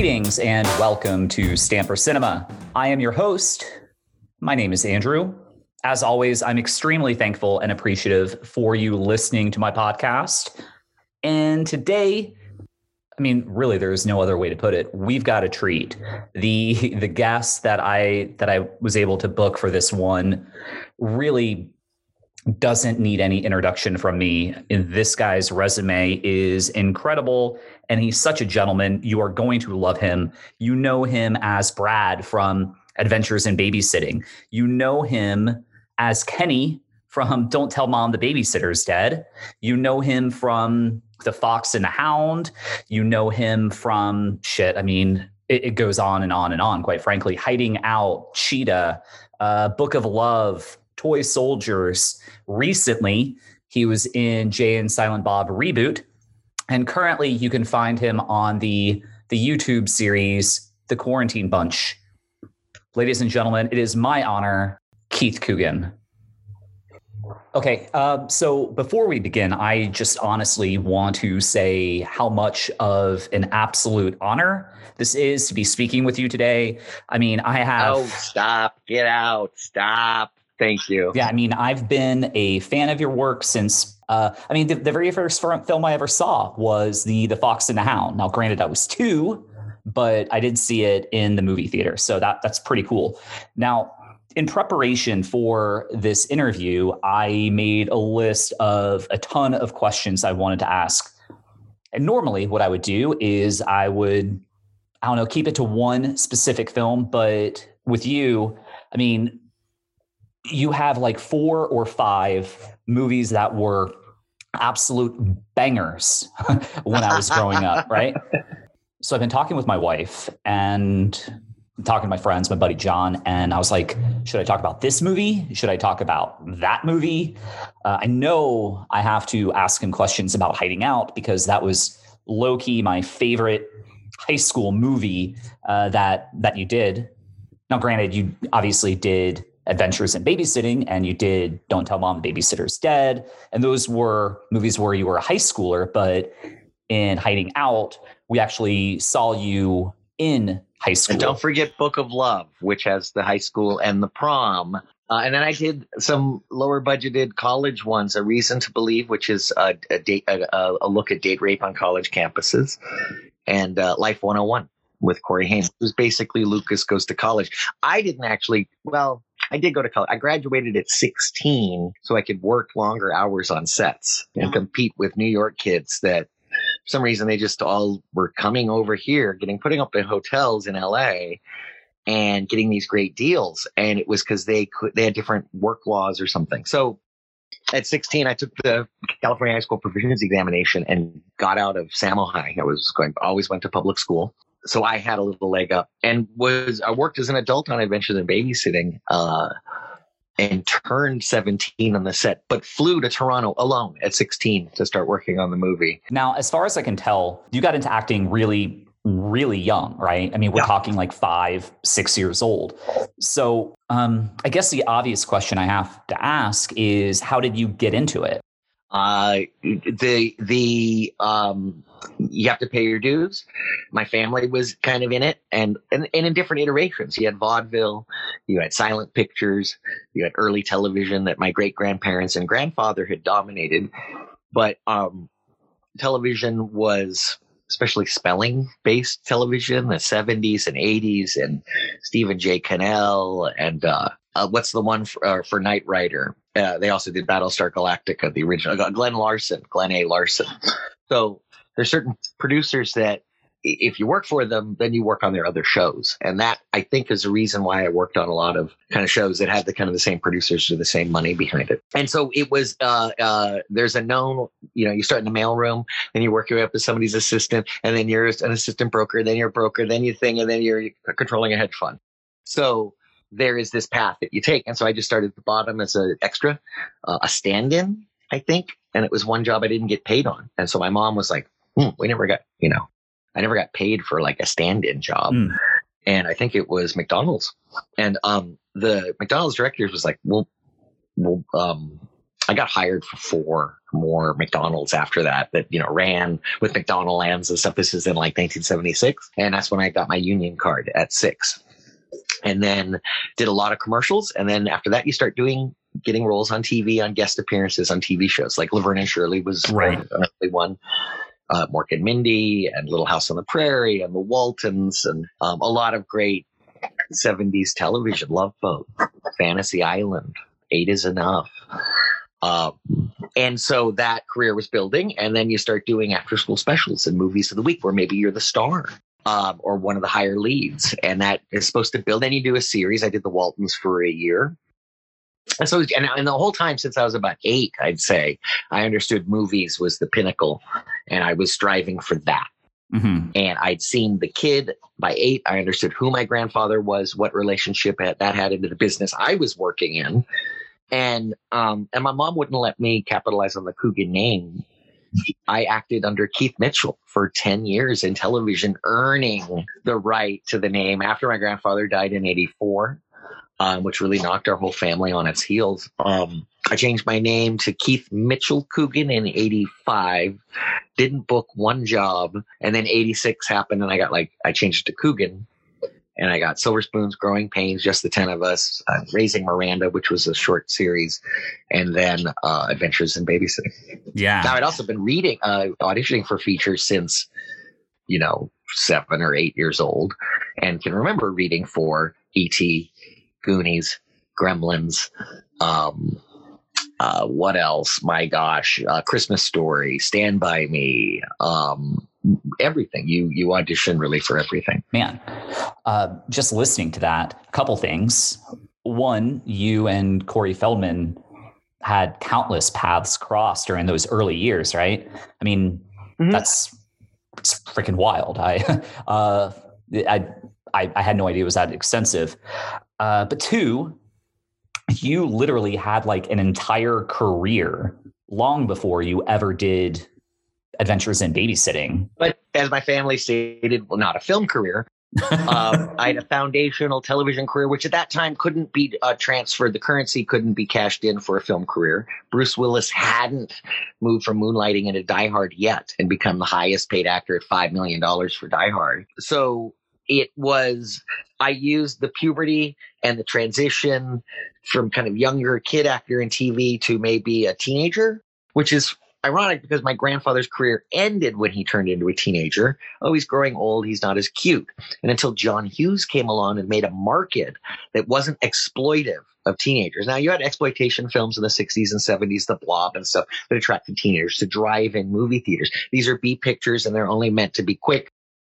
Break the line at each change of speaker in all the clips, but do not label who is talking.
Greetings and welcome to Stamper Cinema. I am your host. My name is Andrew. As always, I'm extremely thankful and appreciative for you listening to my podcast. And today, I mean, really, there's no other way to put it. We've got a treat. The the guest that I that I was able to book for this one really doesn't need any introduction from me. This guy's resume is incredible and he's such a gentleman. You are going to love him. You know him as Brad from Adventures in Babysitting. You know him as Kenny from Don't Tell Mom the Babysitter's Dead. You know him from The Fox and the Hound. You know him from shit. I mean, it, it goes on and on and on, quite frankly. Hiding Out, Cheetah, uh, Book of Love, Toy Soldiers. Recently, he was in Jay and Silent Bob Reboot. And currently, you can find him on the, the YouTube series, The Quarantine Bunch. Ladies and gentlemen, it is my honor, Keith Coogan. Okay, uh, so before we begin, I just honestly want to say how much of an absolute honor this is to be speaking with you today. I mean, I have.
Oh, stop. Get out. Stop. Thank you.
Yeah, I mean, I've been a fan of your work since. Uh, I mean, the, the very first film I ever saw was the the Fox and the Hound. Now, granted, I was two, but I did see it in the movie theater, so that that's pretty cool. Now, in preparation for this interview, I made a list of a ton of questions I wanted to ask. And normally, what I would do is I would, I don't know, keep it to one specific film. But with you, I mean, you have like four or five movies that were absolute bangers when I was growing up, right? So I've been talking with my wife and talking to my friends, my buddy John, and I was like, should I talk about this movie? Should I talk about that movie? Uh, I know I have to ask him questions about Hiding Out because that was low key my favorite high school movie uh, that that you did. Now, granted, you obviously did Adventures in Babysitting, and you did Don't Tell Mom the Babysitter's Dead. And those were movies where you were a high schooler, but in Hiding Out, we actually saw you in high school.
And don't forget Book of Love, which has the high school and the prom. Uh, and then I did some lower budgeted college ones, A Reason to Believe, which is a, a, date, a, a look at date rape on college campuses, and uh, Life 101 with Corey Haim. It was basically Lucas goes to college. I didn't actually, well, I did go to college. I graduated at 16 so I could work longer hours on sets and compete with New York kids that for some reason they just all were coming over here, getting putting up in hotels in LA and getting these great deals. And it was because they could they had different work laws or something. So at 16, I took the California High School Proficiency Examination and got out of Samo High. I was going, always went to public school so I had a little leg up and was I worked as an adult on Adventures in Babysitting uh, and turned 17 on the set, but flew to Toronto alone at 16 to start working on the movie.
Now, as far as I can tell, you got into acting really really young, right? I mean, we're yeah. talking like five, six years old. So, um, I guess the obvious question I have to ask is, how did you get into it?
Uh, the the um, you have to pay your dues. My family was kind of in it, and, and and in different iterations. You had vaudeville, you had silent pictures, you had early television that my great grandparents and grandfather had dominated, but um, television was especially Spelling based television, the 70s and 80s, and Stephen J. Cannell, and uh, uh, what's the one for, uh, for Knight Rider? Uh, they also did Battlestar Galactica, the original. Glen Larson, Glen A. Larson. So there's certain producers that if you work for them, then you work on their other shows. And that I think is the reason why I worked on a lot of kind of shows that had the kind of the same producers or the same money behind it. And so it was, uh, uh, there's a known, you know, you start in the mailroom and you work your way up as somebody's assistant and then you're an assistant broker, then you're a broker, then you thing, and then you're controlling a hedge fund. So there is this path that you take. And so I just started at the bottom as an extra, uh, a stand in, I think. And it was one job I didn't get paid on. And so my mom was like, hmm, we never got, you know, I never got paid for like a stand-in job. Mm. And I think it was McDonald's. And um, the McDonald's director was like, well, well, um, I got hired for four more McDonald's after that, that, you know, ran with McDonald's and stuff. This is in like 1976. And that's when I got my union card at six. And then did a lot of commercials. And then after that, you start doing getting roles on TV, on guest appearances on TV shows. Like Laverne and Shirley was
Right.
an early one. Uh, Mork and Mindy and Little House on the Prairie and the Waltons and um, a lot of great 70s television. Love Boat, Fantasy Island, Eight is Enough. Um, and so that career was building. And then you start doing after school specials and movies of the week where maybe you're the star. Um, or one of the higher leads, and that is supposed to build. Then you do a series. I did the Waltons for a year, and so and, and the whole time since I was about eight, I'd say I understood movies was the pinnacle, and I was striving for that.
hmm
And I'd seen the kid by eight. I understood who my grandfather was, what relationship that that had into the business I was working in, and um, and my mom wouldn't let me capitalize on the Coogan name. I acted under Keith Mitchell for 10 years in television, earning the right to the name after my grandfather died in 84, um, which really knocked our whole family on its heels. Um, I changed my name to Keith Mitchell Coogan in 85, didn't book one job, and then 86 happened, and I got like, I changed it to Coogan. And I got Silver Spoons, Growing Pains, just the 10 of us, uh, Raising Miranda, which was a short series, and then uh, Adventures in Babysitting.
Yeah.
Now, I'd also been reading, uh, auditioning for features since, you know, seven or eight years old, and can remember reading for E.T., Goonies, Gremlins, um, uh, what else? My gosh, uh, Christmas Story, Stand by Me, um, everything. You you audition really for everything.
Man, uh, just listening to that, a couple things. One, you and Corey Feldman had countless paths crossed during those early years, right? I mean,
Mhm.
that's it's freaking wild. I, uh, I, I, I had no idea it was that extensive. Uh, but two, you literally had like an entire career long before you ever did adventures in babysitting.
But as my family stated, well, not a film career. um, I had a foundational television career, which at that time couldn't be uh, transferred. The currency couldn't be cashed in for a film career. Bruce Willis hadn't moved from moonlighting into Die Hard yet and become the highest paid actor at $5 million for Die Hard. So it was, I used the puberty and the transition from kind of younger kid actor in TV to maybe a teenager, which is ironic because my grandfather's career ended when he turned into a teenager. Oh, he's growing old. He's not as cute. And until John Hughes came along and made a market that wasn't exploitive of teenagers. Now, you had exploitation films in the 60s and 70s, The Blob and stuff that attracted teenagers to drive in movie theaters. These are B pictures and they're only meant to be quick.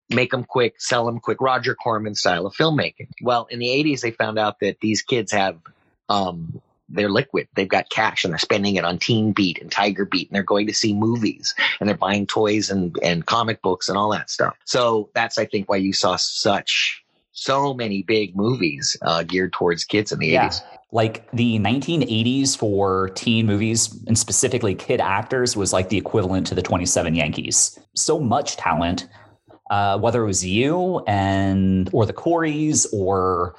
Make them quick, sell them quick. Roger Corman style of filmmaking. Well, in the 80s, they found out that these kids have um, they're liquid. They've got cash and they're spending it on Teen Beat and Tiger Beat and they're going to see movies and they're buying toys and, and comic books and all that stuff. So that's, I think, why you saw such, so many big movies uh, geared towards kids in the
Yeah.
80s.
Like the 1980s for teen movies and specifically kid actors was like the equivalent to the 27 Yankees. So much talent, uh, whether it was you and or the Coreys or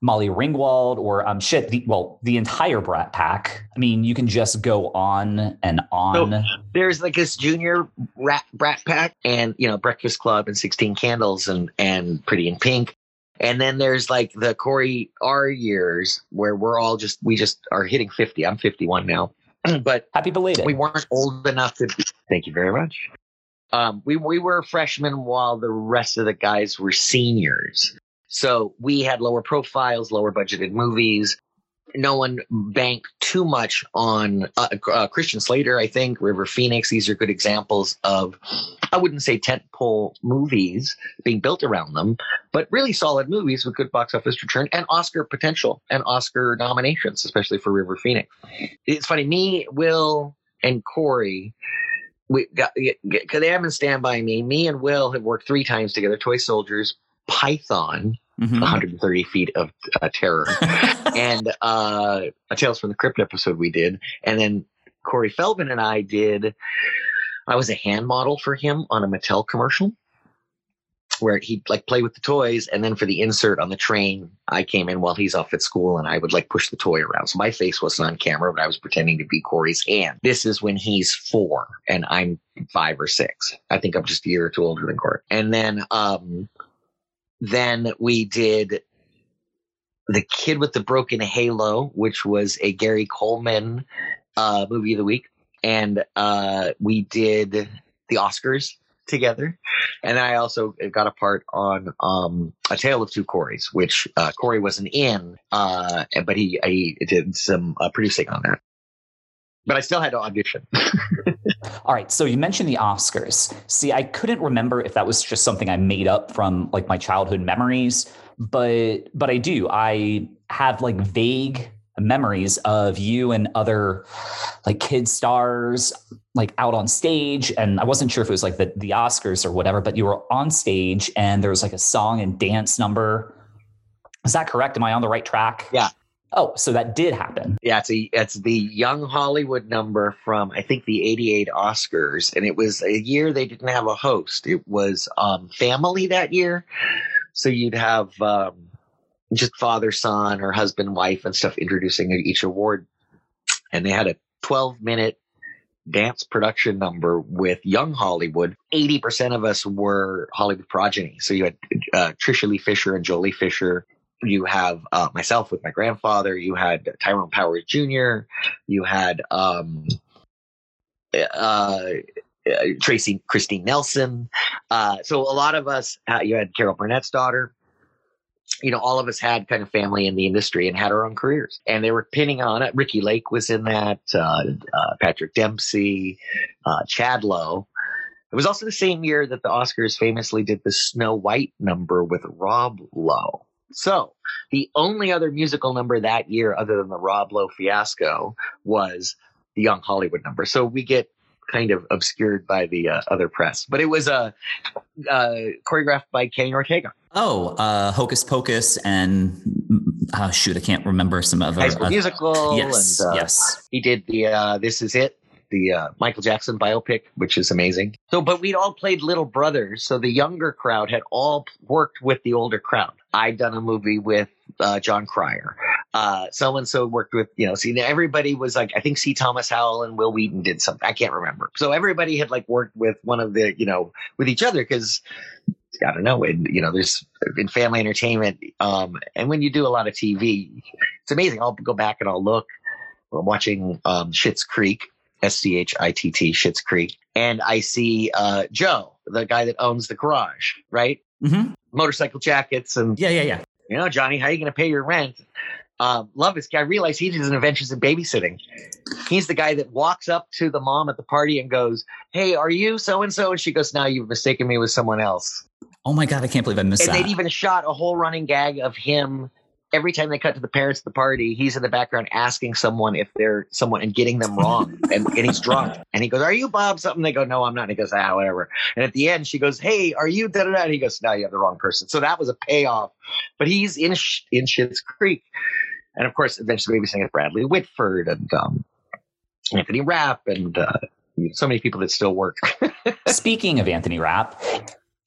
Molly Ringwald or um shit, the, well, the entire Brat Pack. I mean, you can just go on and on.
There's like this junior rat, brat pack and, you know, Breakfast Club and 16 Candles and, and Pretty in Pink. And then there's like the Corey R years where we're all just, we just are hitting 50. I'm 51 now. but
Happy belated.
we weren't old enough to be, thank you very much um, we, we were freshmen while the rest of the guys were seniors so we had lower profiles lower budgeted movies no one banked too much on uh, uh, christian slater i think river phoenix these are good examples of i wouldn't say tentpole movies being built around them but really solid movies with good box office return and oscar potential and oscar nominations especially for river phoenix it's funny me will and Corey, we got because they haven't stand by me. Me and Will have worked three times together. Toy Soldiers, Python,
Mhm.
130 feet of uh, terror, and uh, a Tales from the Crypt episode we did, and then Corey Feldman and I did. I was a hand model for him on a Mattel commercial. where he'd like play with the toys and then for the insert on the train i came in while he's off at school and i would like push the toy around so my face wasn't on camera but i was pretending to be corey's hand this is when he's four and i'm five or six i think i'm just a year or two older than corey and then um then we did the kid with the broken halo which was a gary coleman uh movie of the week and uh we did the oscars together. And I also got a part on um, A Tale of Two Coreys, which uh, Corey wasn't in, uh, but he, he did some uh, producing on that. But I still had to audition.
All right. So you mentioned the Oscars. See, I couldn't remember if that was just something I made up from like my childhood memories, but but I do. I have like vague memories of you and other like kid stars like out on stage and i wasn't sure if it was like the, the oscars or whatever but you were on stage and there was like a song and dance number is that correct am i on the right track
Yeah.
Oh so that did happen
yeah, it's a it's the Young Hollywood number from I think the '88 Oscars, and it was a year they didn't have a host. It was um, Family that year, so you'd have um, just father son or husband wife and stuff introducing each award, and they had a 12 minute dance production number with young Hollywood. 80% of us were Hollywood progeny. So you had uh, Tricia Leigh Fisher and Joely Fisher. You have uh, myself with my grandfather. You had Tyrone Powers Jr. You had um, uh, uh, Tracy Christine Nelson. Uh, so a lot of us, you had Carol Burnett's daughter. You know, all of us had kind of family in the industry and had our own careers, and they were pinning on it. Ricki Lake was in that. Uh, uh, Patrick Dempsey, uh, Chad Lowe. It was also the same year that the Oscars famously did the Snow White number with Rob Lowe. So the only other musical number that year, other than the Rob Lowe fiasco, was the Young Hollywood number. So we get kind of obscured by the uh, other press, but it was uh, uh, choreographed by Kenny Ortega.
oh uh hocus pocus and uh, shoot i can't remember some other
High School
uh,
Musical.
yes
and, uh,
yes
He did the uh, This Is It, the uh, Michael Jackson biopic, which is amazing. So, but we'd all played little brothers. So the younger crowd had all worked with the older crowd. I'd done a movie with uh, Jon Cryer. So and so worked with, you know, see, everybody was like, I think C. Thomas Howell and Wil Wheaton did something. I can't remember. So everybody had like worked with one of the, you know, with each other because I don't know. And, you know, there's in family entertainment. Um, and when you do a lot of TV, it's amazing. I'll go back and I'll look. I'm watching um, Schitt's Creek, S C H I T T, Schitt's Creek, and I see uh, Joe, the guy that owns the garage, right?
hmm
Motorcycle jackets, and
yeah yeah yeah
you know, Johnny, how are you going to pay your rent? Um, love this guy. I realize he did his adventures in babysitting. He's the guy that walks up to the mom at the party and goes, "Hey, are you so and so?" And she goes, "No, you've mistaken me with someone else."
oh my god i can't believe i missed
And
that
they'd even shot a whole running gag of him every time they cut to the parents at the party. He's in the background asking someone if they're someone and getting them wrong, and, and he's drunk. And he goes, "Are you Bob?" Something. They go, "No, I'm not." And he goes, "Ah, whatever." And at the end, she goes, "Hey, are you?" Da da da. And he goes, "No, you have the wrong person." So that was a payoff. But he's in Sh- in Schitt's Creek, and of course, eventually babysitting with Bradley Whitford and um, Anthony Rapp and. Uh, so many people that still work.
Speaking of Anthony Rapp,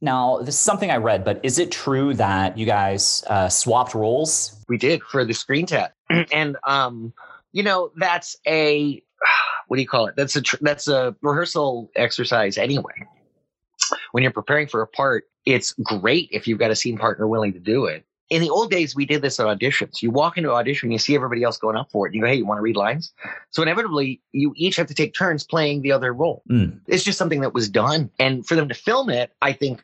now this is something I read, but is it true that you guys uh, swapped roles?
we did for the screen test and um you know that's a what do you call it? That's a tr- that's a rehearsal exercise anyway. When you're preparing for a part it's great if you've got a scene partner willing to do it. In the old days we did this at auditions. You walk into an audition you see everybody else going up for it and you go hey you want to read lines? So inevitably you each have to take turns playing the other role.
Mm.
it's just something that was done. And for them to film it i think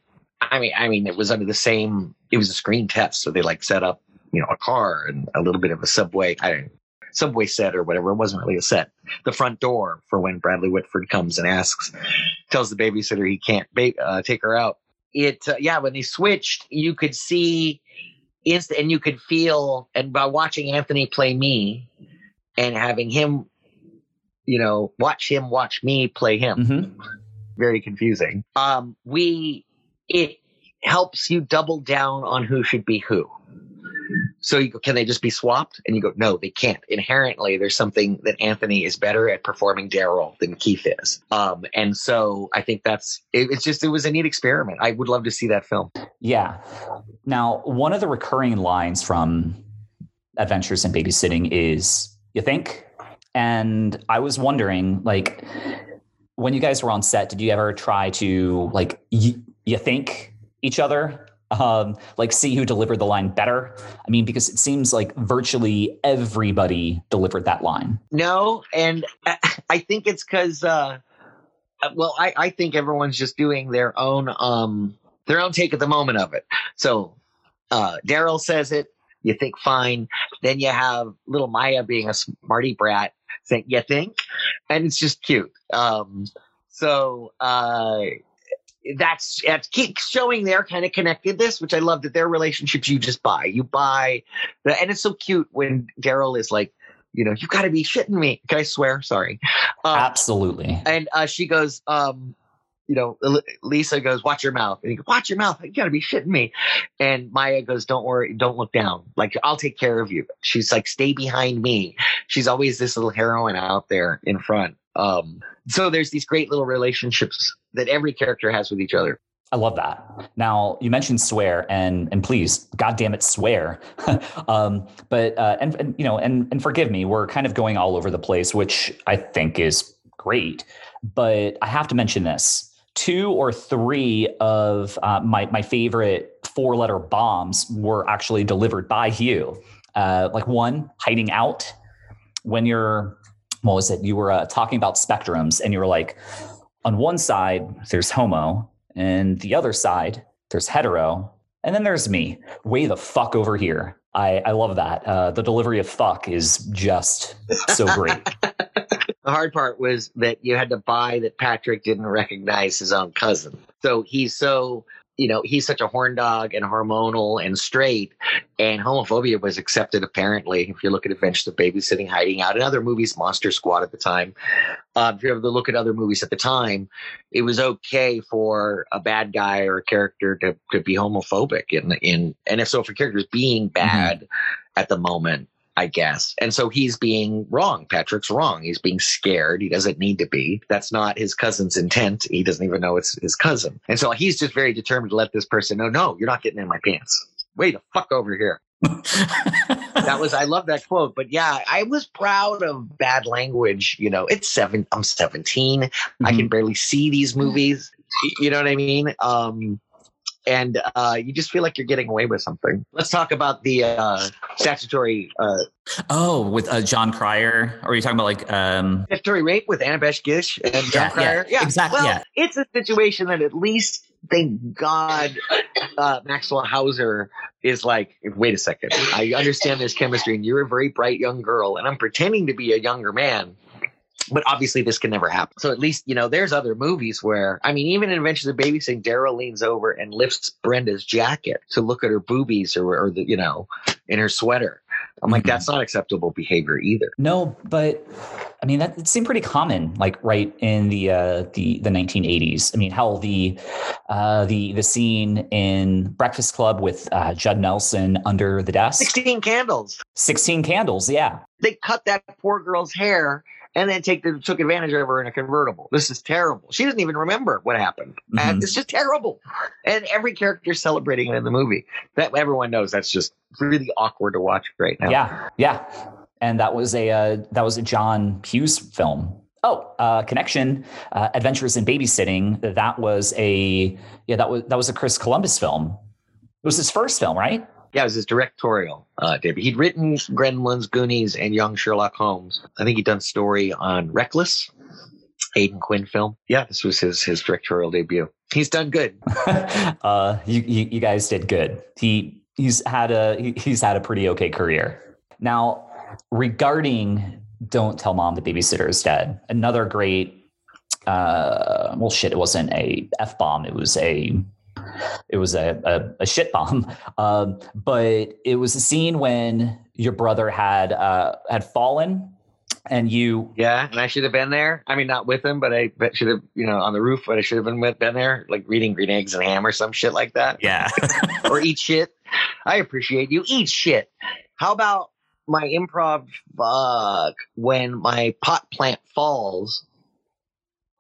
i mean i mean it was under the same it was a screen test so they like set up you know a car and a little bit of a subway i don't subway set or whatever. It wasn't really a set. The front door for when bradley whitford comes and asks tells the babysitter he can't ba- uh, take her out. It uh, yeah when they switched you could see inst- and you could feel and by watching anthony play me and having him you know watch him watch me play him.
Hmm
very confusing. Um, we it helps you double down on who should be who. So you go, can they just be swapped? And you go, no, they can't. Inherently, there's something that Anthony is better at performing Daryl than Keith is. Um, and so I think that's it, it's just it was a neat experiment. I would love to see that film.
Yeah. Now, one of the recurring lines from Adventures in Babysitting is, "You think?" And I was wondering, like, when you guys were on set, did you ever try to like y- you think each other um, like see who delivered the line better. I mean, because it seems like virtually everybody delivered that line.
No, and I think it's because, uh, well, I, I think everyone's just doing their own um, their own take at the moment of it. So uh, Daryl says it, you think fine. Then you have little Maya being a smarty brat saying, "You think," and it's just cute. Um, so uh, that's that's keep showing their kind of connectedness, which I love that their relationships you just buy. You buy the, and it's so cute when Daryl is like, you know, you got to be shitting me. Can I swear? Sorry.
Um, Absolutely.
And uh, she goes, um, you know, Lisa goes, watch your mouth. And he goes, watch your mouth. You got to be shitting me. And Maya goes, don't worry. Don't look down. Like, I'll take care of you. She's like, stay behind me. She's always this little heroine out there in front. Um, so there's these great little relationships that every character has with each other.
I love that. Now you mentioned swear and and please, God damn it, swear. um, but uh, and, and you know and and forgive me, we're kind of going all over the place, which I think is great. But I have to mention this: two or three of uh, my my favorite four letter bombs were actually delivered by you. Uh, like one, hiding out when you're what was it? You were uh, talking about spectrums, and you were like, on one side there's homo, and the other side there's hetero, and then there's me. Way the fuck over here. I, I love that. Uh, the delivery of fuck is just so great.
the hard part was that you had to buy that Patrick didn't recognize his own cousin. So he's so you know, he's such a horn dog and hormonal and straight, and homophobia was accepted apparently. If you look at Adventures of Babysitting, Hiding Out, and other movies, Monster Squad at the time. Uh, if you ever look at other movies at the time, it was okay for a bad guy or a character to, to be homophobic. In, in and if so, for characters being bad mm-hmm. at the moment, I guess. And so he's being wrong. Patrick's wrong. He's being scared. He doesn't need to be. That's not his cousin's intent. He doesn't even know it's his cousin. And so he's just very determined to let this person know, no, you're not getting in my pants. Wait the fuck over here. that was I love that quote. But yeah, I was proud of bad language. You know, it's seven. I'm 17. Mm-hmm. I can barely see these movies. You know what I mean? Um, and uh, you just feel like you're getting away with something. Let's talk about the uh, statutory. Uh,
oh, with uh, Jon Cryer, or are you talking about like um...
statutory rape with Annabeth Gish and Jon
yeah,
Cryer?
Yeah, yeah, exactly.
Well,
yeah.
it's a situation that at least, thank God, uh, Maxwell Hauser is like, wait a second, I understand there's chemistry, and you're a very bright young girl, and I'm pretending to be a younger man but obviously this can never happen. So at least, you know, there's other movies where, I mean, even in Adventures of Babysitting, Daryl leans over and lifts Brenda's jacket to look at her boobies or, or the, you know, in her sweater. I'm like, mm-hmm. that's not acceptable behavior either.
No, but I mean that it seemed pretty common, like right in the uh, the the 1980s. I mean, hell, the uh, the the scene in Breakfast Club with uh, Judd Nelson under the desk.
Sixteen candles.
Sixteen candles. Yeah.
They cut that poor girl's hair and then take the, took advantage of her in a convertible. This is terrible. She doesn't even remember what happened, mm-hmm. it's just terrible. And every character celebrating it in the movie. That everyone knows that's just really awkward to watch right now.
Yeah, yeah. And that was a uh, that was a John Hughes film. Oh, uh, Connection, uh, Adventures in Babysitting. That was a yeah that was that was a Chris Columbus film. It was his first film, right?
Yeah, it was his directorial uh, debut. He'd written Gremlins, Goonies, and Young Sherlock Holmes. I think he'd done story on Reckless, Aidan Quinn film. Yeah, this was his his directorial debut. He's done good.
uh, you, you, you guys did good. He he's had a he, he's had a pretty okay career. Now, regarding "Don't Tell Mom the Babysitter is Dead," another great. Uh, well, shit, it wasn't a f bomb. It was a it was a, a, a shit bomb. Um, but it was a scene when your brother had uh, had fallen and you
Yeah, and I should have been there. I mean, not with him, but I bet should have, you know, on the roof. But I should have been with, been there, like reading Green Eggs and Ham or some shit like that,
yeah
or eat shit. I appreciate you. Eat shit. How about my improv fuck when my pot plant falls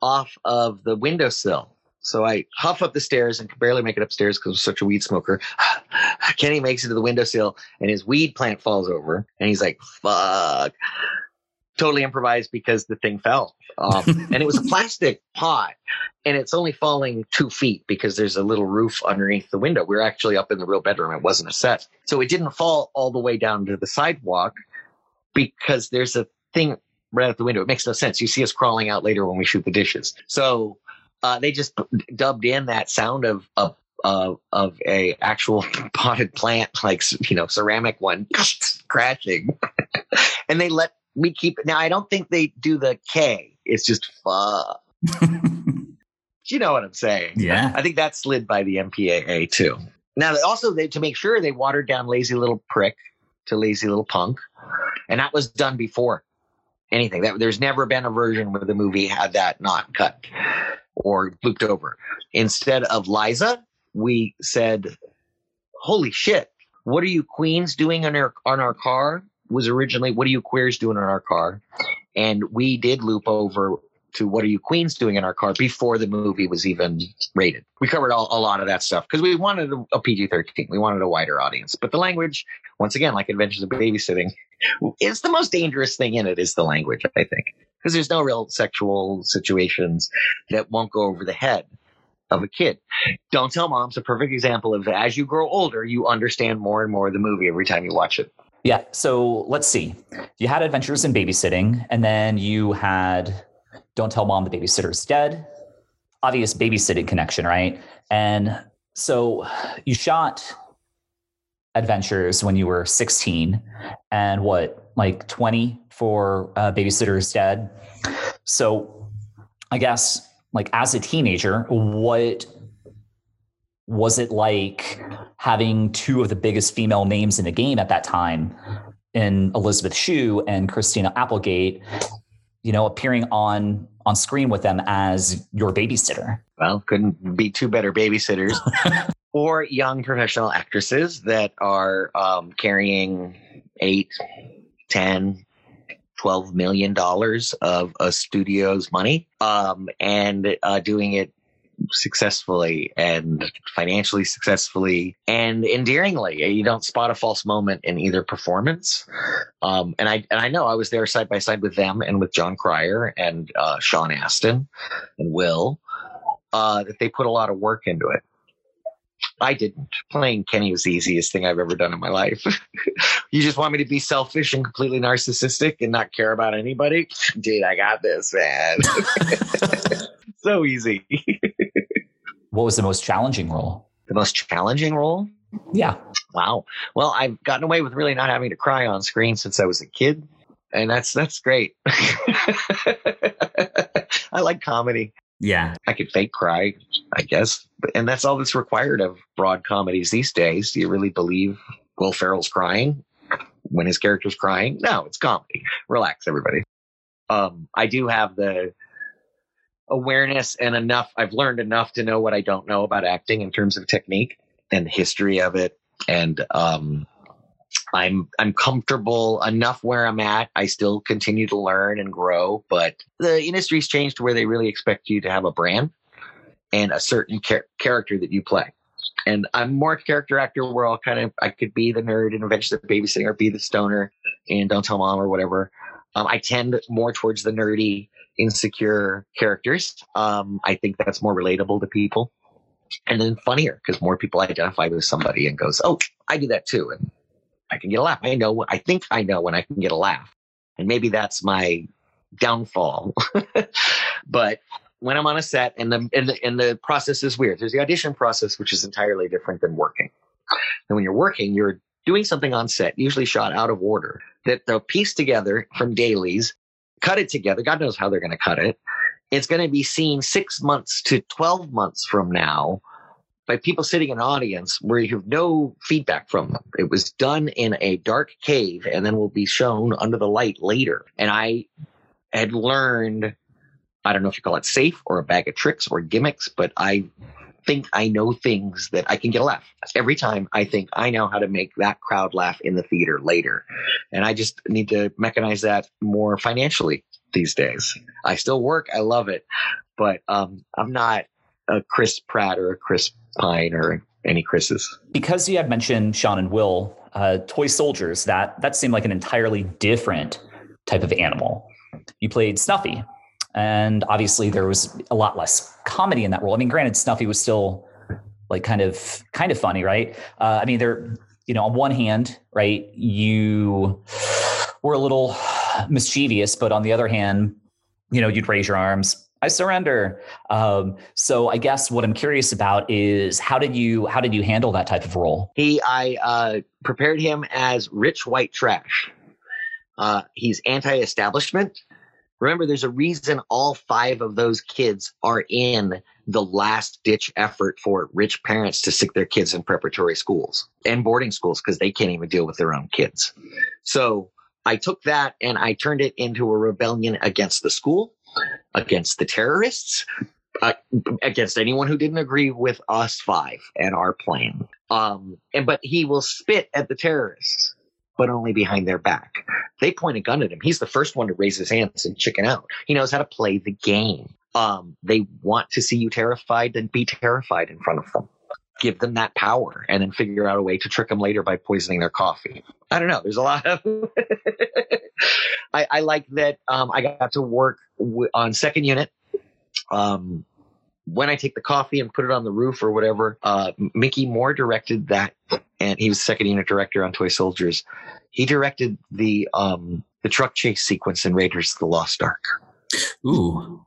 off of the windowsill? So I huff up the stairs and can barely make it upstairs because I'm such a weed smoker. Kenny makes it to the windowsill and his weed plant falls over and he's like, fuck. Totally improvised because the thing fell. Um, and it was a plastic pot and it's only falling two feet because there's a little roof underneath the window. We are actually up in the real bedroom. It wasn't a set. So it didn't fall all the way down to the sidewalk because there's a thing right out the window. It makes no sense. You see us crawling out later when we shoot the dishes. So uh, they just dubbed in that sound of of of, of a actual potted plant, like you know, ceramic one crashing, and they let me keep it. Now I don't think they do the K. It's just fuck. you know what I'm saying?
yeah
I think that slid by the MPAA too. Now, also they, to make sure they watered down Lazy Little Prick to Lazy Little Punk, and that was done before anything. That there's never been a version where the movie had that not cut or looped over. Instead of Liza, we said, "Holy shit! What are you queens doing on our on our car?" Was originally, "What are you queers doing on our car?" And we did loop over to what are you queens doing in our car before the movie was even rated. We covered all, a lot of that stuff because we wanted a, a PG 13. We wanted a wider audience. But the language, once again, like Adventures of Babysitting, is the most dangerous thing in it is the language, I think. Because there's no real sexual situations that won't go over the head of a kid. Don't Tell Mom's a perfect example of as you grow older, you understand more and more of the movie every time you watch it.
Yeah. So let's see. You had Adventures in Babysitting, and then you had Don't Tell Mom the Babysitter's Dead. Obvious babysitting connection, right? And so you shot Adventures when you were 16, and what, like 20 for uh, Babysitter's Dead. So I guess, like as a teenager, what was it like having two of the biggest female names in the game at that time in Elizabeth Shue and Christina Applegate, you know, appearing on on screen with them as your babysitter?
Well, couldn't be two better babysitters. or young professional actresses that are um, carrying eight, 10, 12 million dollars of a studio's money um, and uh, doing it successfully and financially successfully and endearingly. You don't spot a false moment in either performance. Um, and I and I know I was there side by side with them and with Jon Cryer and uh, Sean Astin and Will. Uh, that they put a lot of work into it. I didn't. Playing Kenny was the easiest thing I've ever done in my life. you just want me to be selfish and completely narcissistic and not care about anybody? Dude, I got this, man. so easy.
What was the most challenging role?
the most challenging role?
Yeah.
Wow. Well, I've gotten away with really not having to cry on screen since I was a kid. And that's that's great. I like comedy.
Yeah.
I could fake cry, I guess. And that's all that's required of broad comedies these days. Do you really believe Will Ferrell's crying when his character's crying? No, it's comedy. Relax, everybody. Um, I do have the awareness and enough. I've learned enough to know what I don't know about acting in terms of technique and history of it. And um, I'm I'm comfortable enough where I'm at. I still continue to learn and grow, but the industry's changed to where they really expect you to have a brand and a certain char- character that you play. And I'm more character actor where I'll kind of I could be the nerd and eventually of Babysitting or be the stoner and Don't Tell Mom or whatever. Um, I tend more towards the nerdy, insecure characters. Um, I think that's more relatable to people, and then funnier because more people identify with somebody and goes, "Oh, I do that too," and I can get a laugh. I know. I think I know when I can get a laugh, and maybe that's my downfall. but when I'm on a set, and the, and the and the process is weird. There's the audition process, which is entirely different than working. And when you're working, you're doing something on set, usually shot out of order, that they'll piece together from dailies, cut it together. God knows how they're going to cut it. It's going to be seen six months to 12 months from now by people sitting in an audience where you have no feedback from them. It was done in a dark cave and then will be shown under the light later. And I had learned, I don't know if you call it safe or a bag of tricks or gimmicks, but I think I know things that I can get a laugh. Every time I think I know how to make that crowd laugh in the theater later. And I just need to mechanize that more financially these days. I still work, I love it, but um, I'm not a Chris Pratt or a Chris Pine or any Chris's.
Because you had mentioned Sean and Will, uh, toy soldiers, that that seemed like an entirely different type of animal. You played Snuffy, and obviously there was a lot less comedy in that role. I mean, granted, Snuffy was still like kind of kind of funny, right? Uh, I mean, there, you know, on one hand, right, you were a little mischievous, but on the other hand, you know, you'd raise your arms, I surrender. Um, so I guess what I'm curious about is how did you how did you handle that type of role?
He I uh, prepared him as rich white trash. Uh, he's anti-establishment. Remember, there's a reason all five of those kids are in the last ditch effort for rich parents to stick their kids in preparatory schools and boarding schools because they can't even deal with their own kids. So I took that and I turned it into a rebellion against the school against the terrorists, uh, against anyone who didn't agree with us five and our plan. Um, and but he will spit at the terrorists, but only behind their back. They point a gun at him. He's the first one to raise his hands and chicken out. He knows how to play the game. Um, they want to see you terrified, then be terrified in front of them. Give them that power and then figure out a way to trick them later by poisoning their coffee. I don't know. There's a lot of. I, I, like that um, I got to work w- on second unit. Um, when I take the coffee and put it on the roof or whatever, uh, Mickey Moore directed that, and he was second unit director on Toy Soldiers. He directed the um, the truck chase sequence in Raiders of the Lost Ark.
Ooh,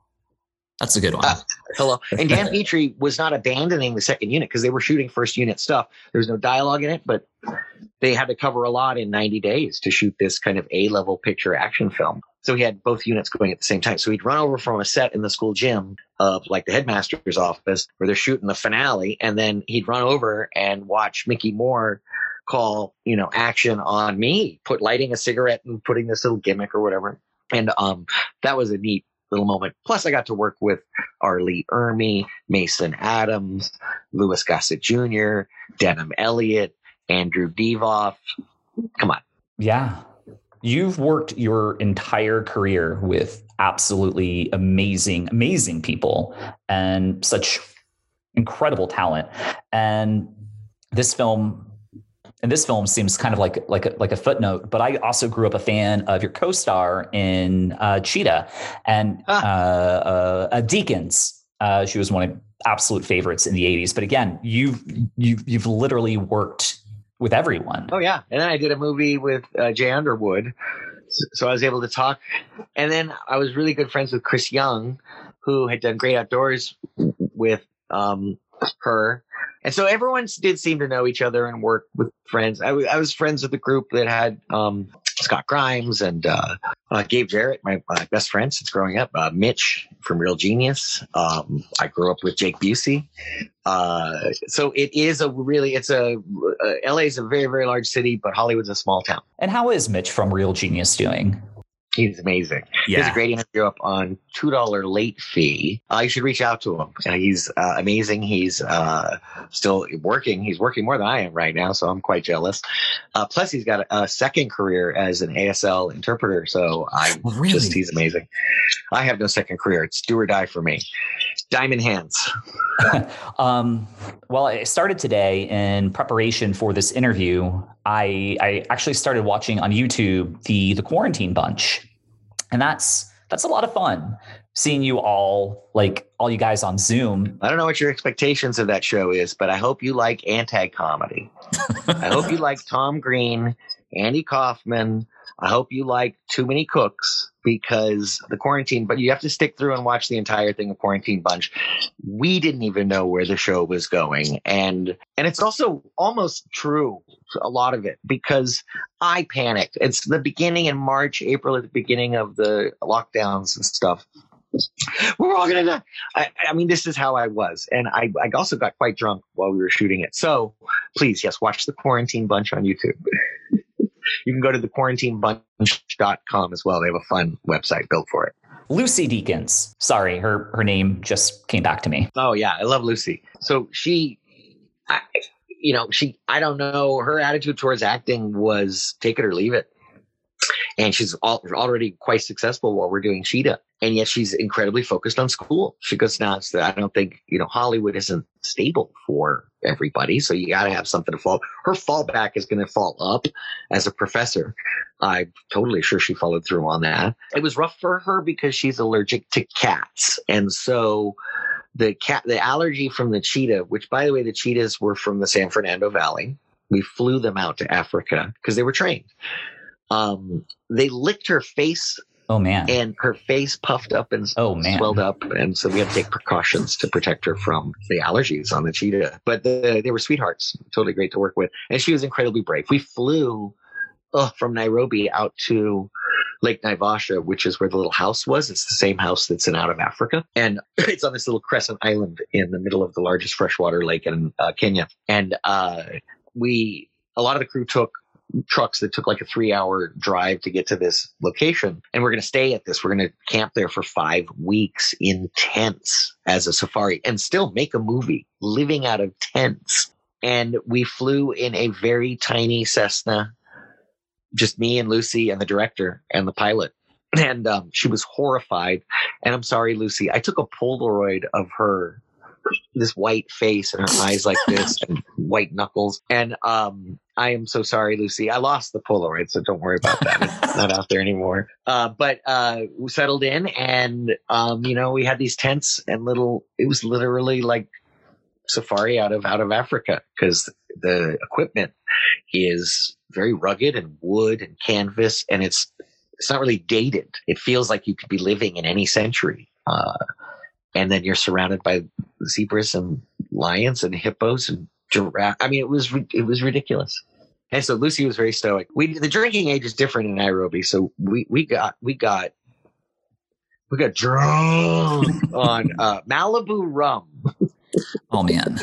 that's a good one. Uh,
hello. And Dan Petrie was not abandoning the second unit because they were shooting first unit stuff. There was no dialogue in it, but they had to cover a lot in 90 days to shoot this kind of A level picture action film. So he had both units going at the same time. So he'd run over from a set in the school gym of like the headmaster's office where they're shooting the finale. And then he'd run over and watch Mickey Moore call, you know, action on me, put lighting a cigarette and putting this little gimmick or whatever. And um, that was a neat little moment. Plus, I got to work with R. Lee Ermey, Mason Adams, Louis Gossett Jr., Denholm Elliott, Andrew Divoff. Come on.
Yeah. You've worked your entire career with absolutely amazing, amazing people and such incredible talent. And this film and this film seems kind of like like a, like a footnote, but I also grew up a fan of your co-star in uh, Cheetah and ah. uh, uh, Deakins. Uh, she was one of absolute favorites in the '80s. But again, you've you've you've literally worked with everyone.
Oh yeah, and then I did a movie with uh, Jay Underwood, so I was able to talk. And then I was really good friends with Chris Young, who had done Great Outdoors with um, her and so everyone did seem to know each other and work with friends. I, w- I was friends with the group that had um, Scott Grimes and uh, uh, Gabe Jarrett, my, my, best friend since growing up. Uh, Mitch from Real Genius. Um, I grew up with Jake Busey. Uh, so it is a really, it's a, uh, LA is a very, very large city, but Hollywood's a small town.
And how is Mitch from Real Genius doing?
He's amazing. Yeah. He's a great interview up on two dollar late fee. Uh, you should reach out to him. Uh, he's uh, amazing. He's uh, still working. He's working more than I am right now, so I'm quite jealous. Uh, plus, he's got a, a, second career as an ASL interpreter. So I really? just he's amazing. I have no second career. It's do or die for me. Diamond hands.
um, well, I started today in preparation for this interview. I I actually started watching on YouTube the the Quarantine Bunch, and that's that's a lot of fun seeing you all like all you guys on Zoom.
I don't know what your expectations of that show is, but I hope you like anti comedy. I hope you like Tom Green, Andy Kaufman, I hope you like Too Many Cooks because the quarantine, but you have to stick through and watch the entire thing of Quarantine Bunch. We didn't even know where the show was going. And and it's also almost true, a lot of it, because I panicked. It's the beginning in March, April at the beginning of the lockdowns and stuff. we're all gonna die. I, I, mean, this is how I was, and I, I also got quite drunk while we were shooting it. So please, yes, watch the Quarantine Bunch on YouTube. you can go to the quarantinebunch.com as well. They have a fun website built for it.
Lucy Deakins. Sorry, her her name just came back to me.
Oh yeah, I love Lucy. So she, I, you know, she I don't know her attitude towards acting was take it or leave it and she's all, already quite successful while we're doing Cheetah. And yet she's incredibly focused on school. She goes, now I don't think, you know, Hollywood isn't stable for everybody. So you got to have something to fall. Her fallback is going to fall up as a professor. I'm totally sure she followed through on that. It was rough for her because she's allergic to cats. And so the cat, the allergy from the cheetah, which by the way, the cheetahs were from the San Fernando Valley. We flew them out to Africa because they were trained um, they licked her face.
Oh man!
And her face puffed up and oh man, swelled up, and so we had to take precautions to protect her from the allergies on the cheetah. But the, they were sweethearts, totally great to work with, and she was incredibly brave. We flew uh, from Nairobi out to Lake Naivasha, which is where the little house was. It's the same house that's in Out of Africa. And it's on this little crescent island in the middle of the largest freshwater lake in uh, Kenya. And uh, we, a lot of the crew took trucks that took like a three hour drive to get to this location. And we're going to stay at this. We're going to camp there for five weeks in tents as a safari and still make a movie living out of tents. And we flew in a very tiny Cessna, just me and Lucy and the director and the pilot. And um, she was horrified. And I'm sorry, Lucy, I took a Polaroid of her this white face and her eyes like this and white knuckles. And um, I am so sorry, Lucy. I lost the Polaroid, so don't worry about that. it's not out there anymore. Uh, but uh, we settled in, and um, you know, we had these tents and little. It was literally like safari out of out of Africa because the equipment is very rugged and wood and canvas, and it's it's not really dated. It feels like you could be living in any century. Uh, and then you're surrounded by zebras and lions and hippos and giraffe. I mean, it was it was ridiculous. And so Lucy was very stoic. We the drinking age is different in Nairobi, so we we got we got we got drunk on uh, Malibu rum.
Oh man!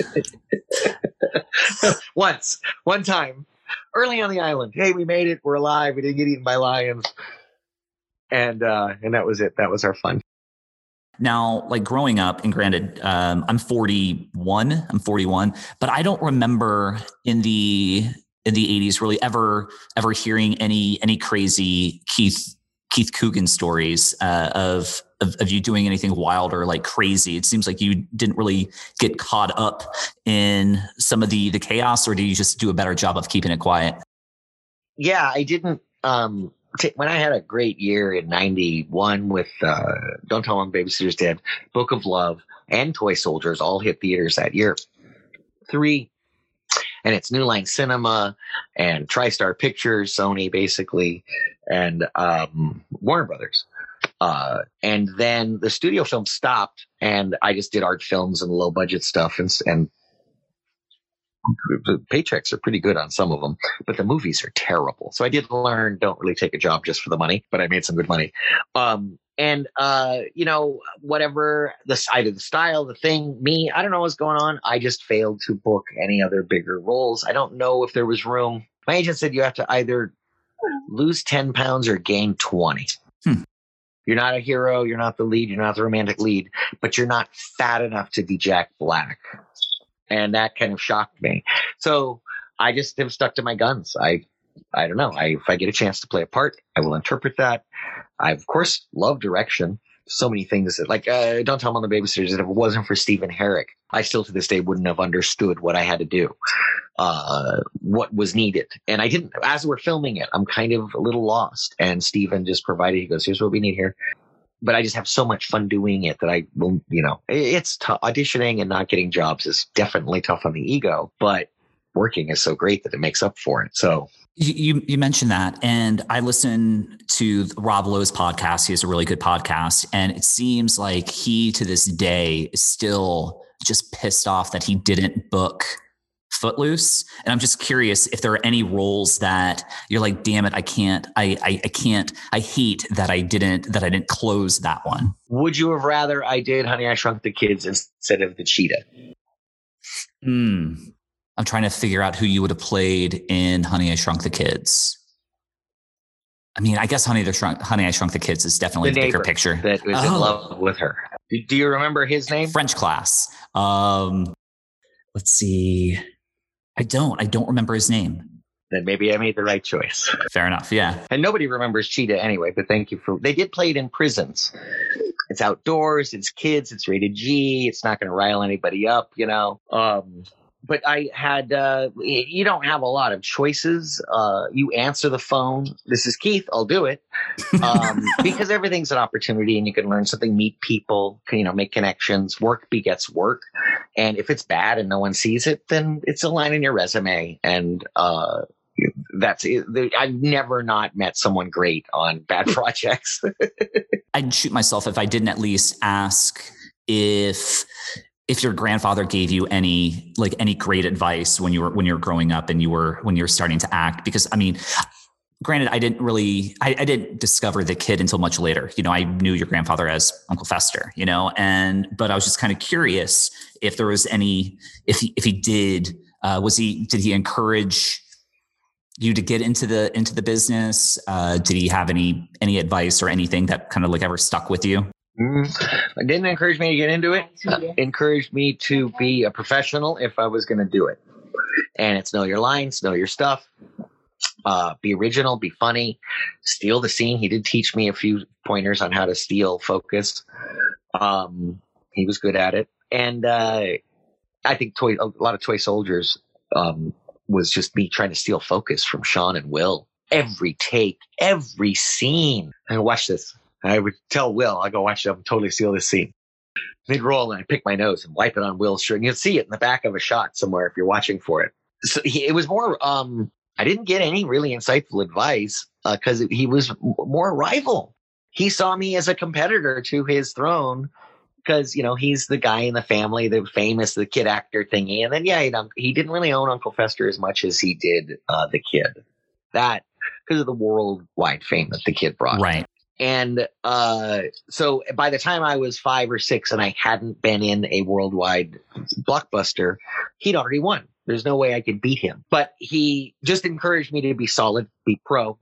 Once, one time, early on the island. Hey, we made it. We're alive. We didn't get eaten by lions, and uh, and that was it. That was our fun.
Now, like growing up, and granted, um, I'm 41. I'm 41, but I don't remember in the in the 80s really ever ever hearing any any crazy Keith Keith Coogan stories uh, of, of, of you doing anything wild or like crazy. It seems like you didn't really get caught up in some of the the chaos, or did you just do a better job of keeping it quiet?
Yeah, I didn't. Um, when I had a great year in '91 with uh, "Don't Tell Mom Babysitter's Dead," "Book of Love," and "Toy Soldiers" all hit theaters that year. Three, and it's New Line Cinema and TriStar Pictures, Sony basically, and um, Warner Brothers. Uh, and then the studio film stopped, and I just did art films and low budget stuff, and and the paychecks are pretty good on some of them, but the movies are terrible. So I did learn don't really take a job just for the money, but I made some good money. Um, and uh, you know, whatever the side of the style, the thing, me, I don't know what's going on. I just failed to book any other bigger roles. I don't know if there was room. My agent said you have to either lose 10 pounds or gain 20. Hmm. You're not a hero, you're not the lead, you're not the romantic lead, but you're not fat enough to be Jack Black and that kind of shocked me. So I just have stuck to my guns. I I don't know. I if I get a chance to play a part, I will interpret that. I of course love direction. So many things that like uh, don't tell them on the babysitters that if it wasn't for Stephen Herek, I still to this day wouldn't have understood what I had to do, uh, what was needed, and I didn't. As we're filming it, I'm kind of a little lost. And Stephen just provided. He goes, "Here's what we need here but I just have so much fun doing it that I will, you know, it's tough. Auditioning and not getting jobs is definitely tough on the ego, but working is so great that it makes up for it. So
you you mentioned that, and I listen to Rob Lowe's podcast. He has a really good podcast, and it seems like he to this day is still just pissed off that he didn't book Footloose, and I'm just curious if there are any roles that you're like, damn it, I can't, I, I, I can't, I hate that I didn't that I didn't close that one.
Would you have rather I did Honey I Shrunk the Kids instead of the cheetah?
Hmm. I'm trying to figure out who you would have played in Honey I Shrunk the Kids. I mean, I guess Honey, the Shrunk, Honey I Shrunk the Kids is definitely the, the bigger picture.
That was oh. in love with her. Do, do, you remember his name?
French class. Um, let's see. I don't. I don't remember his name.
Then maybe I made the right choice.
Fair enough. Yeah.
And nobody remembers Cheetah anyway. But thank you for. They did play it in prisons. It's outdoors. It's kids. It's rated G. It's not going to rile anybody up. You know. Um, but I had uh, you don't have a lot of choices. Uh, you answer the phone. This is Keith. I'll do it um, because everything's an opportunity, and you can learn something, meet people, you know, make connections. Work begets work, and if it's bad and no one sees it, then it's a line in your resume, and uh, that's it. I've never not met someone great on bad projects.
I'd shoot myself if I didn't at least ask if if your grandfather gave you any like any great advice when you were when you were growing up and you were when you were starting to act? Because i mean granted i didn't really I, I, didn't discover the kid until much later. You know i knew your grandfather as uncle fester you know? And but i was just kind of curious if there was any if he if he did uh, was he did he encourage you to get into the into the business? Uh, did he have any any advice or anything that kind of like ever stuck with you
Mm, didn't encourage me to get into it. Encouraged me to be a professional if I was going to do it. And it's know your lines, know your stuff, uh, be original, be funny, steal the scene. He did teach me a few pointers on how to steal focus. Um, he was good at it, and uh, I think toy a lot of toy soldiers um, was just me trying to steal focus from Sean and Will. Every take, every scene. And watch this. I would tell Will, I go watch it. I'll totally steal this scene. They'd roll and I'd pick my nose and wipe it on Will's shirt. And you'd see it in the back of a shot somewhere if you're watching for it. So he, it was more, um, I didn't get any really insightful advice because uh, he was more a rival. He saw me as a competitor to his throne because, you know, he's the guy in the family, the famous, the kid actor thingy. And then, yeah, he, he didn't really own Uncle Fester as much as he did uh, the kid. That because of the worldwide fame that the kid brought.
Right.
And uh, so by the time I was five or six and I hadn't been in a worldwide blockbuster, he'd already won. There's no way I could beat him. But he just encouraged me to be solid, be pro,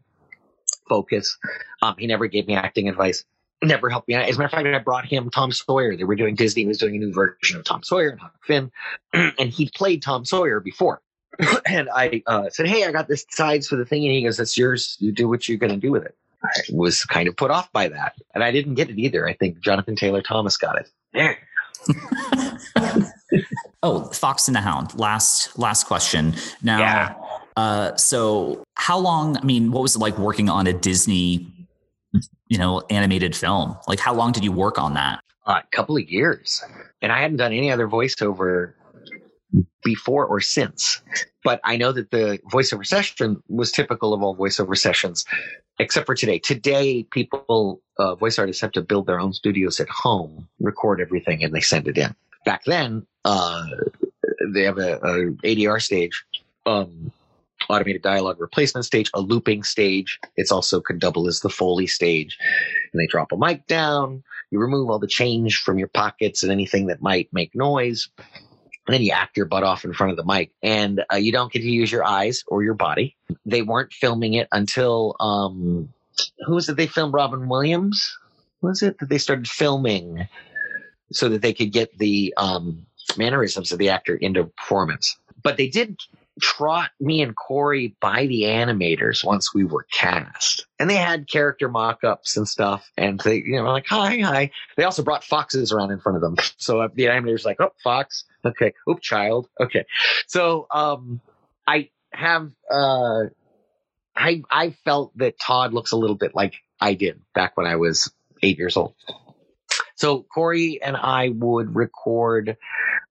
focus. Um, he never gave me acting advice. Never helped me. Out. As a matter of fact, I brought him Tom Sawyer. They were doing Disney was doing a new version of Tom Sawyer and Huck Finn, and he played Tom Sawyer before. and I uh, said, "Hey, I got this sides for the thing," and he goes, "That's yours. You do what you're going to do with it." I was kind of put off by that. And I didn't get it either. I think Jonathan Taylor Thomas got it. There.
oh, Fox and the Hound. Last last question. Now yeah. uh so how long, I mean, what was it like working on a Disney, you know, animated film? Like how long did you work on that?
Uh, a couple of years. And I hadn't done any other voiceover before or since. But I know that the voiceover session was typical of all voiceover sessions except for today. Today, people, uh, voice artists have to build their own studios at home, record everything, and they send it in. Back then, uh, they have a, a ADR stage, um, automated dialogue replacement stage, a looping stage. It's also can double as the Foley stage. And they drop a mic down. You remove all the change from your pockets and anything that might make noise. And then you act your butt off in front of the mic, and uh, you don't get to use your eyes or your body. They weren't filming it until um, who was it? They filmed Robin Williams. Was it that they started filming so that they could get the um, mannerisms of the actor into performance? But they did trot me and Corey by the animators once we were cast. And they had character mock ups and stuff. And they, you know, like, hi, hi. They also brought foxes around in front of them. So the animators like, oh, fox. Okay. Oop, child. Okay. So um, I have, uh, I, I felt that Todd looks a little bit like I did back when I was eight years old. So Corey and I would record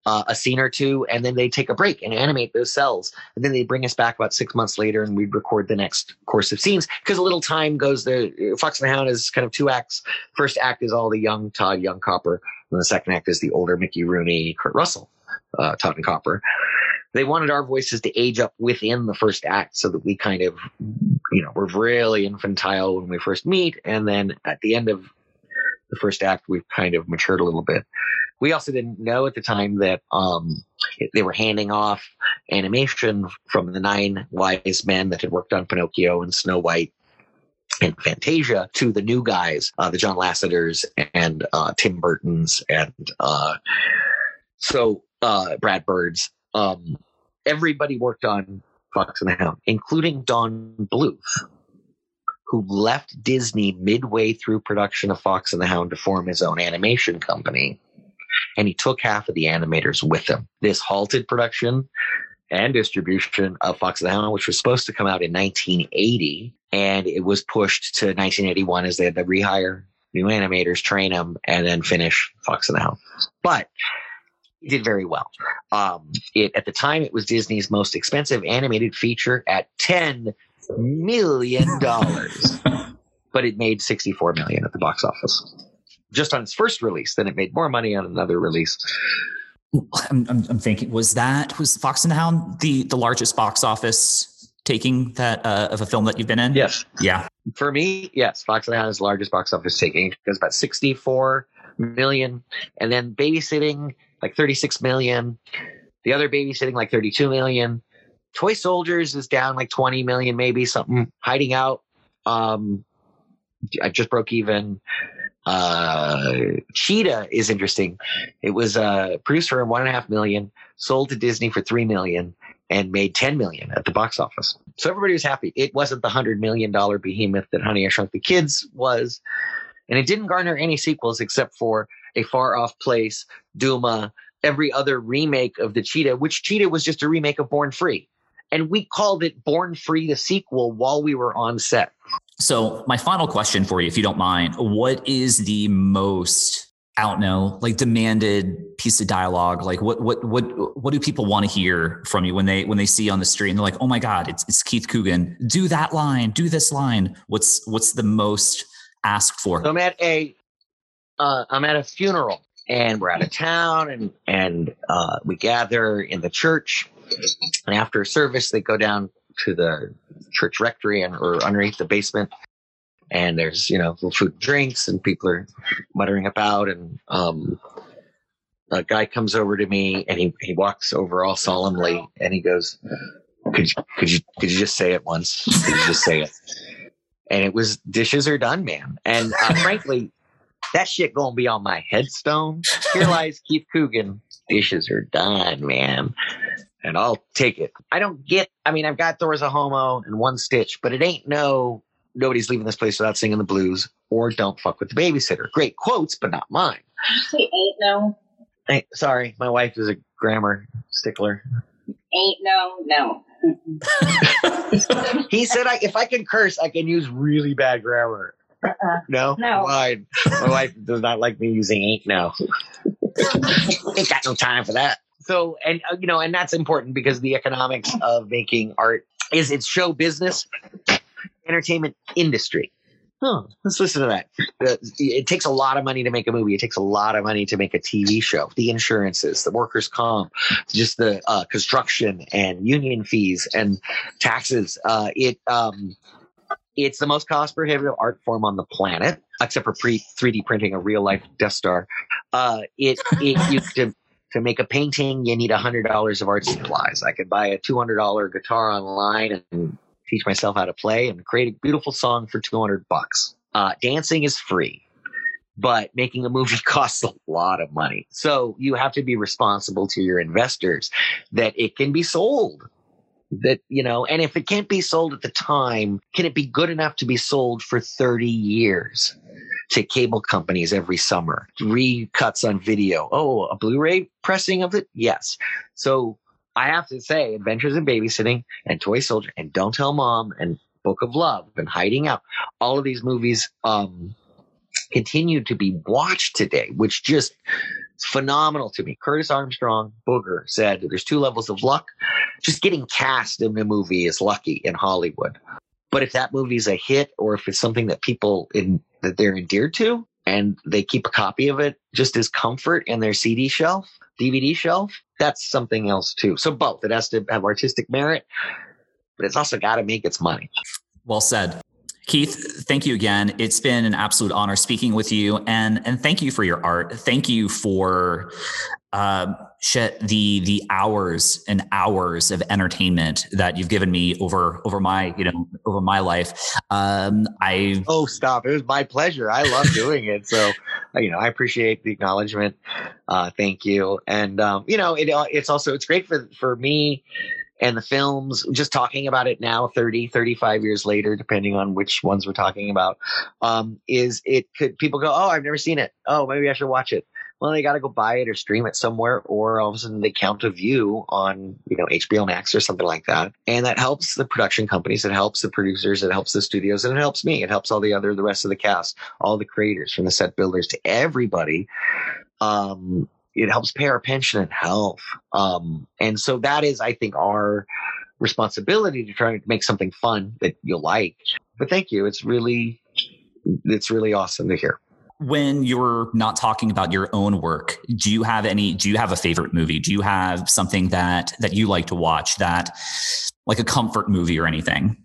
uh, a scene or two, and then they take a break and animate those cells, and then they bring us back about six months later, and we'd record the next course of scenes because a little time goes. The Fox and the Hound is kind of two acts. First act is all the young Todd, young Copper, and the second act is the older Mickey Rooney, Kurt Russell, uh, Todd and Copper. they wanted our voices to age up within the first act so that we kind of, you know, we're really infantile when we first meet. And then at the end of the first act, we've kind of matured a little bit. We also didn't know at the time that um, they were handing off animation from the nine wise men that had worked on Pinocchio and Snow White and Fantasia to the new guys, uh, the John Lasseters and uh, Tim Burtons and uh, so uh, Brad Birds. Um, everybody worked on Fox and the Hound, including Don Bluth, who left Disney midway through production of Fox and the Hound to form his own animation company. And he took half of the animators with him. This halted production and distribution of Fox and the Hound, which was supposed to come out in 1980, and it was pushed to 1981 as they had to rehire new animators, train them, and then finish Fox and the Hound. But it did very well. Um, it at the time it was Disney's most expensive animated feature at 10 million dollars, but it made 64 million at the box office just on its first release. Then it made more money on another release.
I'm, I'm, I'm, thinking was that was Fox and the Hound the the largest box office taking that uh, of a film that you've been in?
Yes.
Yeah.
For me, yes, Fox and the Hound is the largest box office taking. It goes about 64 million, and then babysitting like 36 million. The other babysitting like 32 million. Toy Soldiers is down like 20 million, maybe something. Hiding Out, um, I just broke even. Uh, Cheetah is interesting. It was uh, produced for one and a half million, sold to Disney for three million, and made 10 million at the box office. So everybody was happy. It wasn't the hundred million dollar behemoth that Honey I Shrunk the Kids was, and it didn't garner any sequels except for A Far Off Place, Duma, every other remake of the Cheetah, which Cheetah was just a remake of Born Free. And we called it Born Free the sequel while we were on set.
So, my final question for you, if you don't mind, what is the most I don't know, like demanded piece of dialogue? Like what what what what do people want to hear from you when they when they see you on the street and they're like, oh my God, it's it's Keith Coogan. Do that line, do this line. What's what's the most asked for?
So I'm at a uh, I'm at a funeral and we're out of town and and uh, we gather in the church and after service they go down to the church rectory and or underneath the basement. And there's you know food and drinks and people are muttering about. And um, a guy comes over to me and he, he walks over all solemnly and he goes could you could you could you just say it once? Could you just say it? And it was dishes are done man and uh, frankly that shit gonna be on my headstone. Here lies keith coogan. Dishes are done man and i'll take it i don't get i mean i've got thor's a homo and one stitch but it ain't no nobody's leaving this place without singing the blues or don't fuck with the babysitter. Great quotes, but not mine.
say ain't no.
Hey, sorry, my wife is a grammar stickler.
Ain't no, no.
he said I, if I can curse, I can use really bad grammar.
Uh-uh.
No,
no.
Fine. My wife does not like me using ain't no. Ain't got no time for that. So, and uh, you know, and that's important because the economics of making art is it's show business entertainment industry. Huh, let's listen to that. It takes a lot of money to make a movie. It takes a lot of money to make a TV show. The insurances, the workers' comp, just the uh, construction and union fees and taxes. Uh, it um, it's the most cost prohibitive art form on the planet, except for pre 3D printing a real life Death Star. Uh, it it you to to make a painting, you need a hundred dollars of art supplies. I could buy a two hundred dollar guitar online and teach myself how to play and create a beautiful song for 200 bucks. Uh, dancing is free, but making a movie costs a lot of money. So you have to be responsible to your investors that it can be sold. That, you know, and if it can't be sold at the time, can it be good enough to be sold for 30 years? To cable companies every summer. Recuts on video. Oh, a Blu-ray pressing of it? Yes. So I have to say, Adventures in Babysitting and Toy Soldier and Don't Tell Mom and Book of Love and Hiding Out, all of these movies um, continue to be watched today, which just phenomenal to me. Curtis Armstrong, Booger, said there's two levels of luck. Just getting cast in a movie is lucky in Hollywood. But if that movie's a hit or if it's something that people in, that they're endeared to and they keep a copy of it just as comfort in their CD shelf, DVD shelf, that's something else too. So both. It has to have artistic merit, but it's also got to make its money.
Well said. Keith, thank you again. It's been an absolute honor speaking with you, and and thank you for your art. Thank you for uh, shit the the hours and hours of entertainment that you've given me over over my you know over my life. Um, I
oh stop! It was my pleasure. I love doing it. So you know I appreciate the acknowledgement. Uh, thank you, and um, you know it, it's also it's great for for me and the films just talking about it now 30 35 years later depending on which ones we're talking about um, is it could people go oh i've never seen it oh maybe i should watch it well they got to go buy it or stream it somewhere or all of a sudden they count a view on you know hbo max or something like that and that helps the production companies it helps the producers it helps the studios and it helps me it helps all the other the rest of the cast all the creators from the set builders to everybody um, it helps pay our pension and health. Um, and so that is, I think, our responsibility to try to make something fun that you'll like. But thank you. It's really, it's really awesome to hear.
When you're not talking about your own work, do you have any? Do you have a favorite movie? Do you have something that that you like to watch that, like a comfort movie or anything?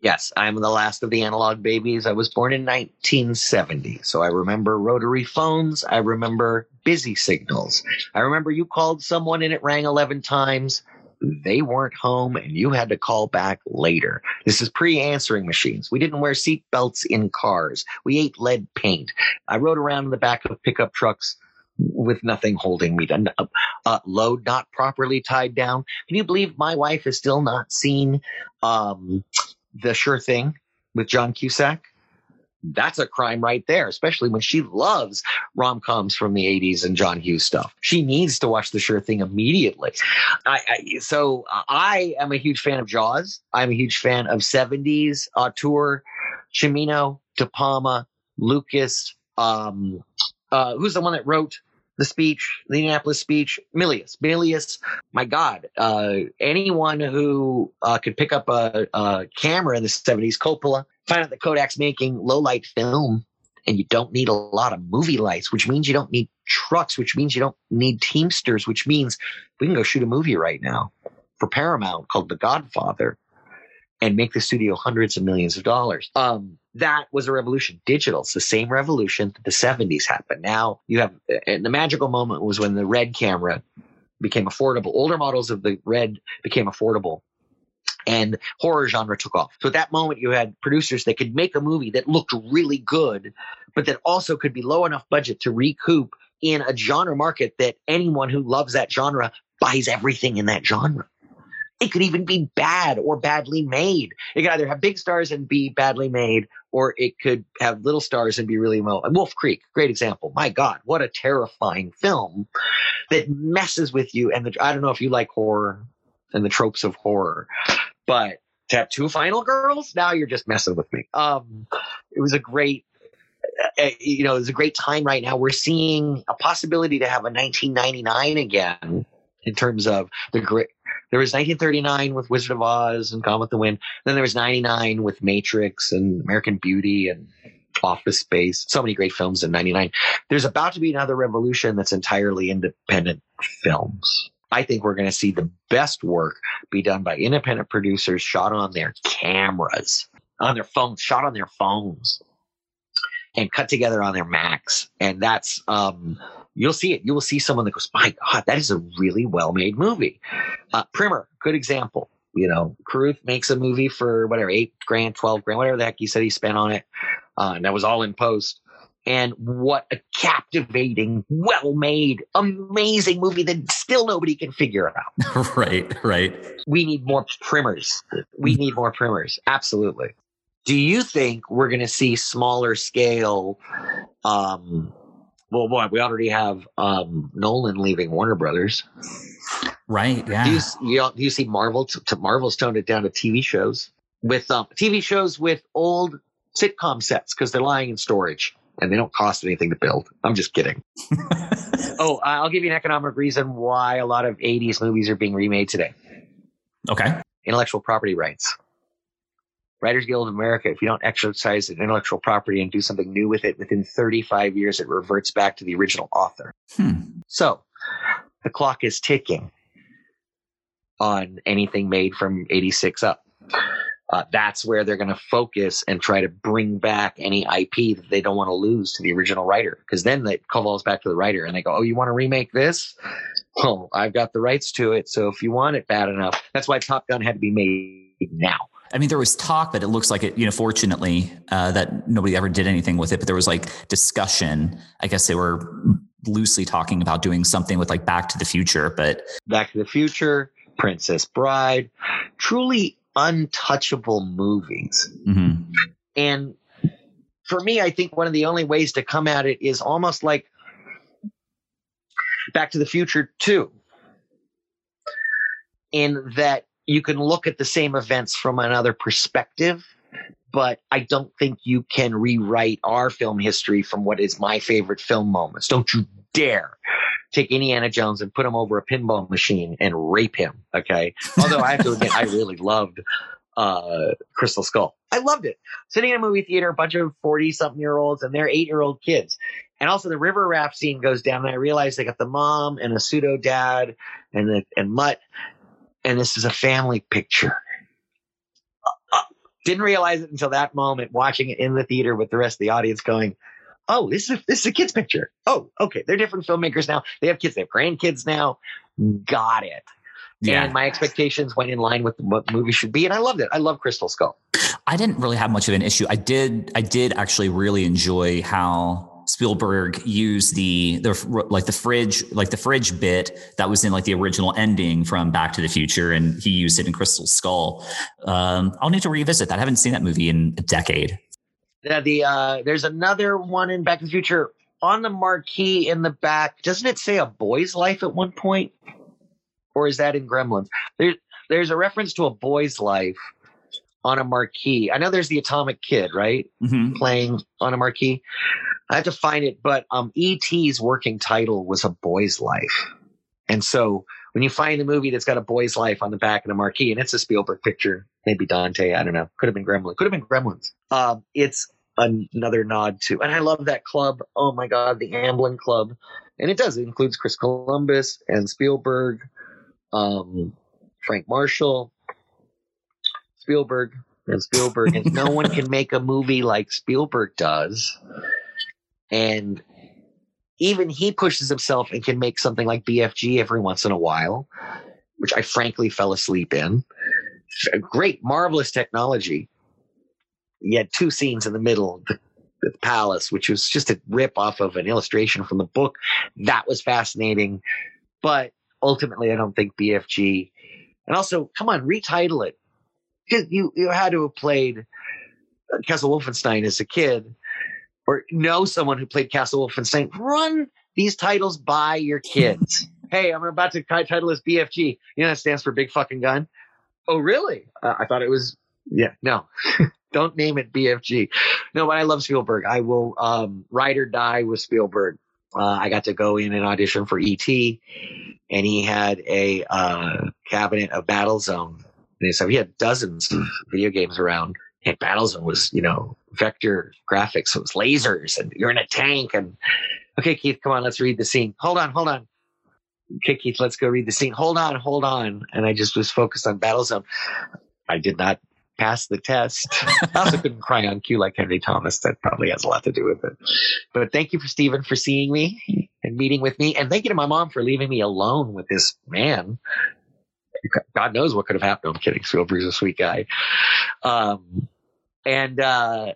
Yes, I'm the last of the analog babies. I was born in 1970. So I remember rotary phones. I remember busy signals. I remember you called someone and it rang 11 times. They weren't home and you had to call back later. This is pre answering machines. We didn't wear seat belts in cars. We ate lead paint. I rode around in the back of pickup trucks with nothing holding me down. Uh, load not properly tied down. Can you believe my wife has still not seen um, the Sure Thing with John Cusack. That's a crime right there, especially when she loves rom coms from the 80s and John Hughes stuff. She needs to watch The Sure Thing immediately. I, I, so uh, I am a huge fan of Jaws. I'm a huge fan of 70s auteur, Cimino, De Palma, Lucas. Um, uh, who's the one that wrote the speech, the Indianapolis speech, Milius, Milius, my God, uh, anyone who uh, could pick up a, a, camera in the 70s, Coppola, find out that Kodak's making low light film and you don't need a lot of movie lights, which means you don't need trucks, which means you don't need Teamsters, which means we can go shoot a movie right now for Paramount called The Godfather and make the studio hundreds of millions of dollars. Um, that was a revolution. Digital, it's the same revolution that the 70s happened. Now you have, and the magical moment was when the red camera became affordable. Older models of the red became affordable and horror genre took off. So at that moment, you had producers that could make a movie that looked really good, but that also could be low enough budget to recoup in a genre market that anyone who loves that genre buys everything in that genre. It could even be bad or badly made. It could either have big stars and be badly made, or it could have little stars and be really well. Wolf Creek, great example. My God, what a terrifying film that messes with you. And the, I don't know if you like horror and the tropes of horror, but to have two final girls, now you're just messing with me. Um, it was a great uh, uh you know, it's a great time right now. We're seeing a possibility to have a 1999 again in terms of the great there was 1939 with Wizard of Oz and Gone with the Wind. Then there was 99 with Matrix and American Beauty and Office Space. So many great films in 99. There's about to be another revolution that's entirely independent films. I think we're going to see the best work be done by independent producers shot on their cameras, on their phones, shot on their phones, and cut together on their Macs. And that's um, you'll see it. You will see someone that goes, my God, that is a really well made movie. Uh, Primer, good example. You know, Carruth makes a movie for whatever, eight grand, 12 grand, whatever the heck he said he spent on it. Uh, and that was all in post. And what a captivating, well made, amazing movie that still nobody can figure
out. right, right.
We need more primers. We need more primers. Absolutely. Do you think we're going to see smaller scale um, well, boy, we already have um, Nolan leaving Warner Brothers.
Right. Yeah.
Do you, you, do you see Marvel? To, to Marvel's toned it down to TV shows with um, TV shows with old sitcom sets because they're lying in storage and they don't cost anything to build. I'm just kidding. oh, I'll give you an economic reason why a lot of 80s movies are being remade today.
Okay.
Intellectual property rights. Writers Guild of America, if you don't exercise an intellectual property and do something new with it within 35 years, it reverts back to the original author.
Hmm.
So the clock is ticking on anything made from 86 up. Uh, that's where they're going to focus and try to bring back any IP that they don't want to lose to the original writer. Because then it falls back to the writer and they go, Oh, you want to remake this? Well, I've got the rights to it. So if you want it bad enough, that's why Top Gun had to be made now.
I mean, there was talk, but it looks like it, you know, fortunately, uh, that nobody ever did anything with it. But there was like discussion. I guess they were loosely talking about doing something with like Back to the Future, but
Back to the Future, Princess Bride, truly untouchable movies.
mhm.
And for me, I think one of the only ways to come at it is almost like Back to the Future 2, in that you can look at the same events from another perspective. But I don't think you can rewrite our film history from what is my favorite film moments. Don't you dare take Indiana Jones and put him over a pinball machine and rape him. Okay. Although I have to admit, I really loved uh, Crystal Skull. I loved it. Sitting in a movie theater, a bunch of 40 something year olds and their eight year old kids. And also the river raft scene goes down, and I realize they got the mom and a pseudo dad and the, and Mutt, and this is a family picture. Uh, didn't realize it until that moment, watching it in the theater with the rest of the audience, going, "Oh, this is a, this is a kid's picture." Oh, okay, they're different filmmakers now. They have kids, they have grandkids now. Got it.
yeah.
And my expectations went in line with what the movie should be, and I loved it. I love Crystal Skull.
I didn't really have much of an issue. I did. I did actually really enjoy how Spielberg used the the like the fridge like the fridge bit that was in like the original ending from Back to the Future, and he used it in Crystal Skull. Um, I'll need to revisit that. I haven't seen that movie in a decade.
Yeah, the uh, there's another one in Back to the Future on the marquee in the back. Doesn't it say a boy's life at one point, or is that in Gremlins? There's there's a reference to a boy's life on a marquee. I know there's the Atomic Kid, right,
Mhm.
playing on a marquee. I have to find it, but um, E.T.'s working title was a boy's life, and so when you find a movie that's got a boy's life on the back of the marquee, and it's a Spielberg picture, maybe Dante, I don't know, could have been Gremlins, could have been Gremlins. Um, it's an- another nod to, and I love that club. Oh my God, the Amblin Club, and it does. It includes Chris Columbus and Spielberg, um, Frank Marshall, Spielberg, and Spielberg, and no one can make a movie like Spielberg does. And even he pushes himself and can make something like BFG every once in a while, which I frankly fell asleep in. Great, marvelous technology. You had two scenes in the middle, the, the palace, which was just a rip off of an illustration from the book. That was fascinating. But ultimately, I don't think BFG. And also, come on, retitle it. You, you had to have played uh, Castle Wolfenstein as a kid or know someone who played Castle Wolfenstein, run these titles by your kids. hey, I'm about to title this BFG. You know that stands for Big Fucking Gun. Oh, really? Uh, I thought it was. Yeah, no. Don't name it BFG. No, but I love Spielberg. I will um, ride or die with Spielberg. Uh, I got to go in and audition for ET, and he had a uh, cabinet of Battlezone. And so he had dozens of video games around and Battlezone was, you know, vector graphics. So it was lasers and you're in a tank. And okay, Keith, come on, let's read the scene. Hold on, hold on. Okay, Keith, let's go read the scene. Hold on, hold on. And I just was focused on Battlezone. I did not pass the test. I also couldn't cry on cue like Henry Thomas. That probably has a lot to do with it. But thank you for Stephen for seeing me and meeting with me. And thank you to my mom for leaving me alone with this man. God knows what could have happened. I'm kidding. Spielberg's a sweet guy. Um, and uh,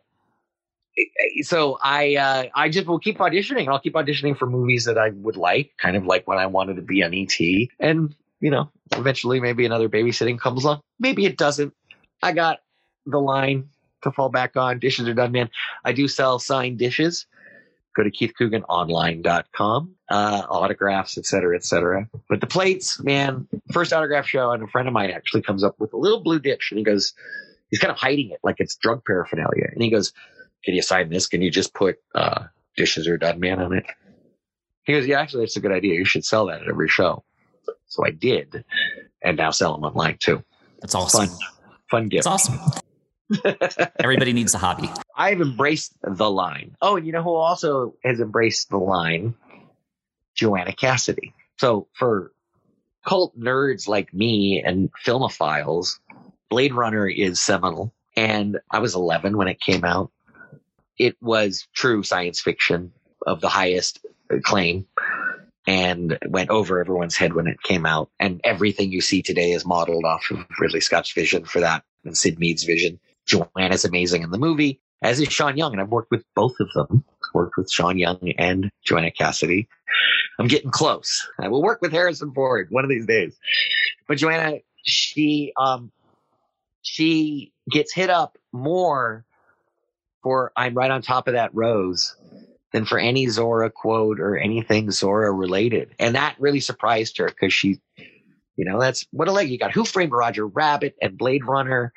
so I uh, I just will keep auditioning. I'll keep auditioning for movies that I would like, kind of like when I wanted to be on ET. And you know, eventually maybe another babysitting comes along. Maybe it doesn't. I got the line to fall back on. Dishes are done, man. I do sell signed dishes. Go to keithcooganonline.com, uh, autographs, et cetera, et cetera. But the plates, man, first autograph show, and a friend of mine actually comes up with a little blue dish and he goes, he's kind of hiding it like it's drug paraphernalia. And he goes, Can you sign this? Can you just put uh, dishes are done, man, on it? He goes, Yeah, actually, that's a good idea. You should sell that at every show. So I did, and now sell them online too.
That's awesome.
Fun, fun gift.
That's awesome. Everybody needs a hobby.
I've embraced the line. Oh, and you know who also has embraced the line? Joanna Cassidy. So for cult nerds like me and filmophiles, Blade Runner is seminal. And I was 11 when it came out. It was true science fiction of the highest acclaim and went over everyone's head when it came out. And everything you see today is modeled off of Ridley Scott's vision for that and Syd Mead's vision. Joanna's amazing in the movie, as is Sean Young. And I've worked with both of them. Worked with Sean Young and Joanna Cassidy. I'm getting close. I will work with Harrison Ford one of these days. But Joanna, she um she gets hit up more for I'm right on top of that rose than for any Zhora quote or anything Zhora related. And that really surprised her because she, you know, that's what a leg you got. Who framed Roger Rabbit and Blade Runner?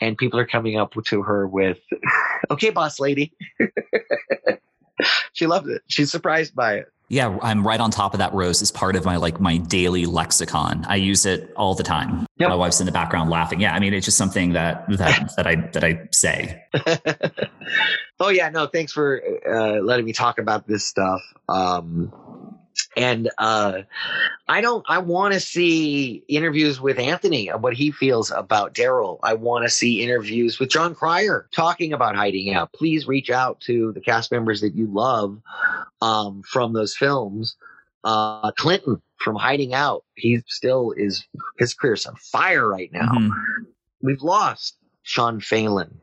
And people are coming up to her with, okay, boss lady. she loved it. She's surprised by it.
Yeah, I'm right on top of that rose as part of my like my daily lexicon. I use it all the time. Yep. My wife's in the background laughing. Yeah, I mean it's just something that that that I that I say.
oh yeah, no, thanks for uh, letting me talk about this stuff. Um, and uh, I don't. I want to see interviews with Anthony and what he feels about Daryl. I want to see interviews with Jon Cryer talking about hiding out. Please reach out to the cast members that you love um, from those films. Uh, Clinton from Hiding Out. He still is. His career's on fire right now. Mm-hmm. We've lost Shawn Phelan,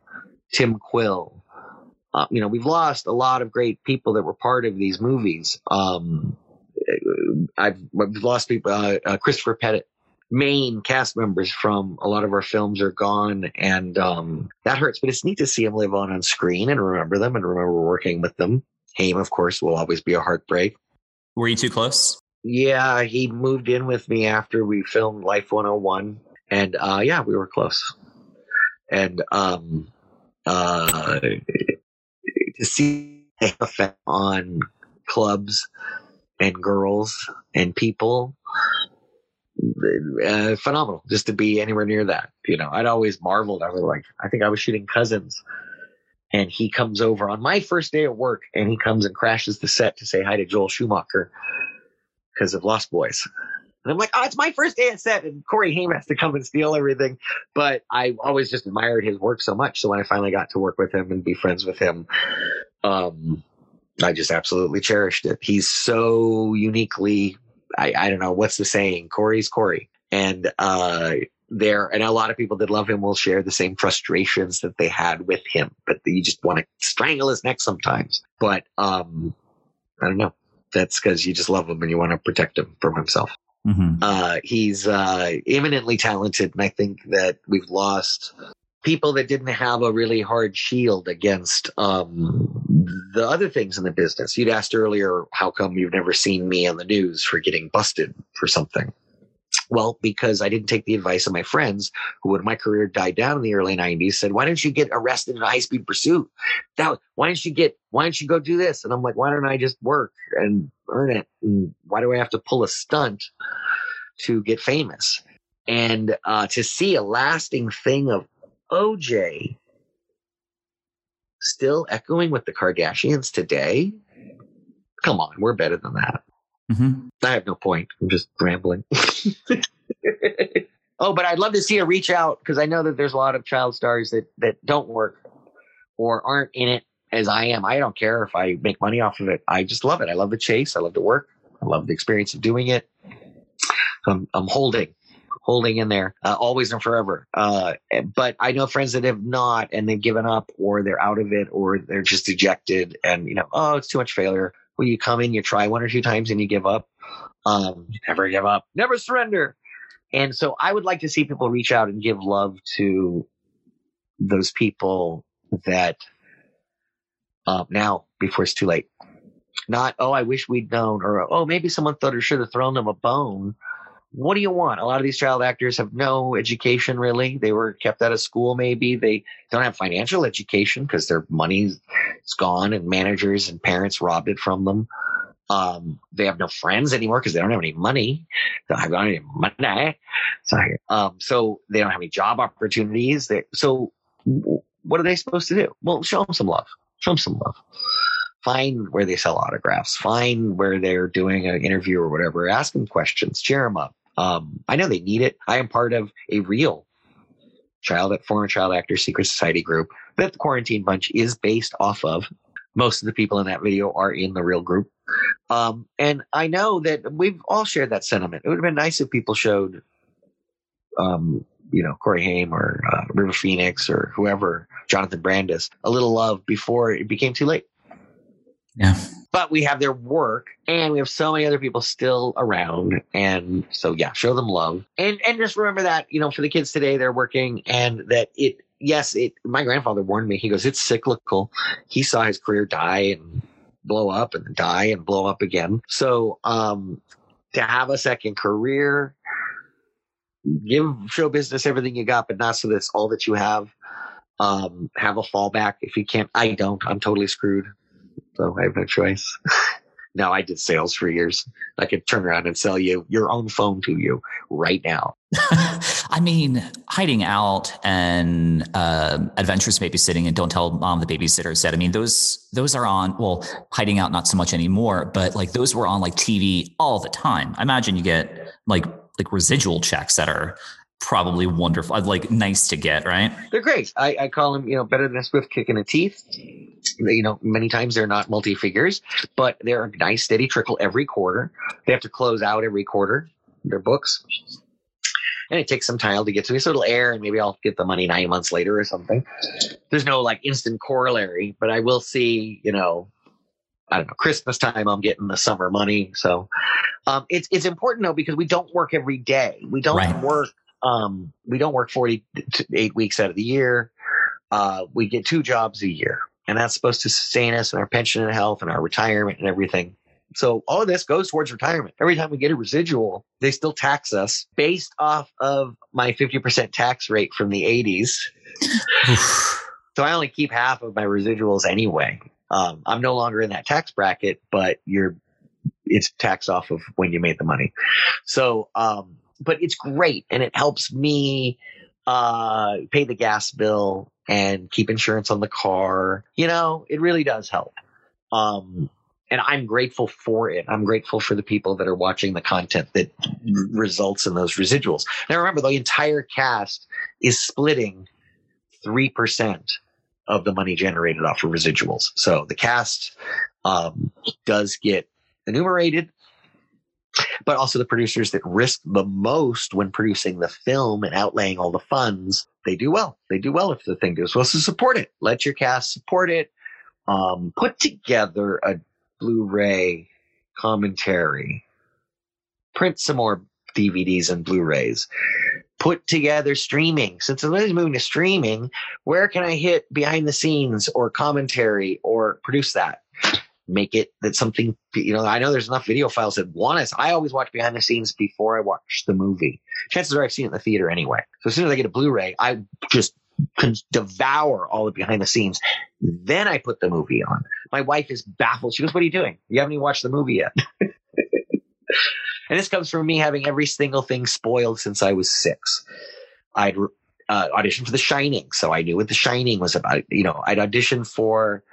Tim Quill. Uh, you know, we've lost a lot of great people that were part of these movies. Um, I've, I've lost people. Uh, uh, Christopher Pettiet, main cast members from a lot of our films are gone, and um, that hurts. But it's neat to see them live on on screen and remember them and remember working with them. Haim, of course, will always be a heartbreak.
Were you too close?
Yeah, he moved in with me after we filmed Life 101, and uh, yeah, we were close. And um, uh, to see the effect on clubs and girls and people uh, phenomenal just to be anywhere near that you know. I'd always marveled. I was like i think i was shooting cousins and he comes over on my first day at work and he comes and crashes the set to say hi to joel schumacher because of lost boys. And i'm like oh it's my first day at set and corey haim has to come and steal everything. But i always just admired his work so much. So when i finally got to work with him and be friends with him um I just absolutely cherished it. He's so uniquely, I, I don't know what's the saying. Corey's Corey, and uh, there, and a lot of people that love him will share the same frustrations that they had with him, but you just want to strangle his neck sometimes. But um, I don't know. That's because you just love him and you want to protect him from himself. Mm-hmm. Uh, he's uh, eminently talented, and I think that we've lost people that didn't have a really hard shield against um, the other things in the business. You'd asked earlier, how come you've never seen me on the news for getting busted for something? Well, because I didn't take the advice of my friends who, when my career died down in the early 90s, said, Why don't you get arrested in a high speed pursuit? That, why don't you get, why don't you go do this? And I'm like, Why don't I just work and earn it? And why do I have to pull a stunt to get famous? And uh, to see a lasting thing of OJ still echoing with the Kardashians today? Come on, we're better than that. Mm-hmm. I have no point. I'm just rambling. oh, but I'd love to see a reach out because I know that there's a lot of child stars that that don't work or aren't in it as I am. I don't care if I make money off of it. I just love it. I love the chase. I love the work. I love the experience of doing it. I'm, I'm holding holding in there uh, always and forever. Uh, but I know friends that have not and they've given up or they're out of it or they're just dejected and, you know, oh, it's too much failure. Well, you come in, you try one or two times and you give up. Um, never give up, never surrender. And so I would like to see people reach out and give love to those people that uh, now before it's too late. Not, oh, I wish we'd known, or oh, maybe someone thought or should have thrown them a bone what do you want? A lot of these child actors have no education really. They were kept out of school maybe. They don't have financial education because their money's gone and managers and parents robbed it from them. Um, they have no friends anymore because they don't have any money. They don't have any money. Sorry. Um, so they don't have any job opportunities. They, so what are they supposed to do? Well, show them some love. Show them some love Find where they sell autographs. Find where they're doing an interview or whatever. Ask them questions. Cheer them up. Um, I know they need it. I am part of a real child at former child actor secret society group that the quarantine bunch is based off of. Most of the people in that video are in the real group. Um, and I know that we've all shared that sentiment. It would have been nice if people showed, um, you know, Corey Haim or uh, River Phoenix or whoever, Jonathan Brandis, a little love before it became too late.
Yeah.
But we have their work and we have so many other people still around. And so yeah, show them love. And and just remember that, you know, for the kids today, they're working and that it yes, it my grandfather warned me. He goes, It's cyclical. He saw his career die and blow up and die and blow up again. So um to have a second career, give show business everything you got, but not so that's all that you have. Um, have a fallback if you can't. I don't. I'm totally screwed so I have no choice. no, I did sales for years. I could turn around and sell you your own phone to you right now.
I mean, hiding out and uh, adventures babysitting and don't tell mom the babysitter said. I mean, those those are on. Well, hiding out not so much anymore, but like those were on like TV all the time. I imagine you get like like residual checks that are probably wonderful, like nice to get, right?
They're great. I, I call them, you know, better than a swift kick in the teeth. You know, many times they're not multi figures, but they're a nice steady trickle every quarter. They have to close out every quarter their books. And it takes some time to get to me. So it'll air and maybe I'll get the money nine months later or something. There's no like instant corollary, but I will see, you know, I don't know, Christmas time, I'm getting the summer money. So um, it's it's important though because we don't work every day. We don't right. work um, we don't work 48 weeks out of the year. Uh, we get two jobs a year, and that's supposed to sustain us and our pension and health and our retirement and everything. So all of this goes towards retirement. Every time we get a residual, they still tax us based off of my 50% tax rate from the 80s. so I only keep half of my residuals anyway. Um, I'm no longer in that tax bracket, but you're it's taxed off of when you made the money. So um, but it's great and it helps me uh, pay the gas bill and keep insurance on the car. You know, it really does help. Um, and I'm grateful for it. I'm grateful for the people that are watching the content that results in those residuals. Now, remember, the entire cast is splitting 3% of the money generated off of residuals. So the cast um, does get enumerated but also the producers that risk the most when producing the film and outlaying all the funds, they do well. They do well if the thing does well. So support it. Let your cast support it. Um, put together a Blu-ray commentary. Print some more DVDs and Blu-rays. Put together streaming. Since everybody's moving to streaming, where can I hit behind the scenes or commentary or produce that? Make it that something you know i know there's enough video files that want us i always watch behind the scenes before i watch the movie. Chances are i've seen it in the theater anyway. So as soon as i get a blu-ray i just can devour all the behind the scenes. Then i put the movie on. My wife is baffled. She goes what are you doing? You haven't even watched the movie yet. And this comes from me having every single thing spoiled since i was six. I'd uh, auditioned for the shining. So i knew what the shining was about. You know i'd auditioned for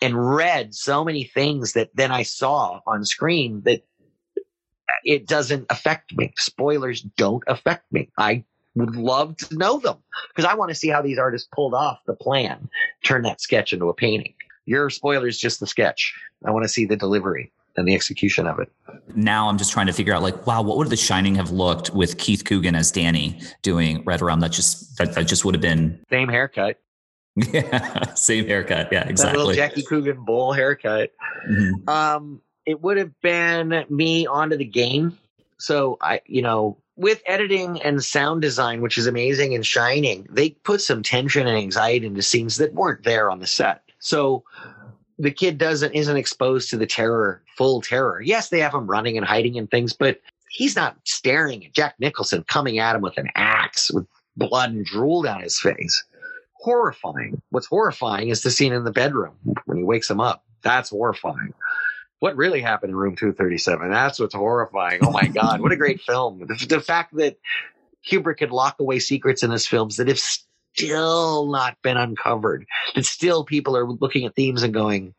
and read so many things that then I saw on screen that it doesn't affect me. Spoilers don't affect me. I would love to know them because I want to see how these artists pulled off the plan, turn that sketch into a painting. Your spoiler is just the sketch. I want to see the delivery and the execution of it.
Now I'm just trying to figure out like, wow, what would The Shining have looked with Keith Coogan as Danny doing Red Rum? That just that, that just would have been
same haircut.
Yeah, same haircut. Yeah, exactly.
That little Jackie Coogan bowl haircut. Mm-hmm. Um, it would have been me onto the game. So I, you know, with editing and sound design, which is amazing and shining, they put some tension and anxiety into scenes that weren't there on the set. So the kid doesn't isn't exposed to the terror, full terror. Yes, they have him running and hiding and things, but he's not staring at Jack Nicholson coming at him with an axe with blood and drool down his face horrifying. What's horrifying is the scene in the bedroom when he wakes him up. That's horrifying. What really happened in room 237? That's what's horrifying. Oh my God, what a great film. The, the fact that Kubrick could lock away secrets in his films that have still not been uncovered, that still people are looking at themes and going,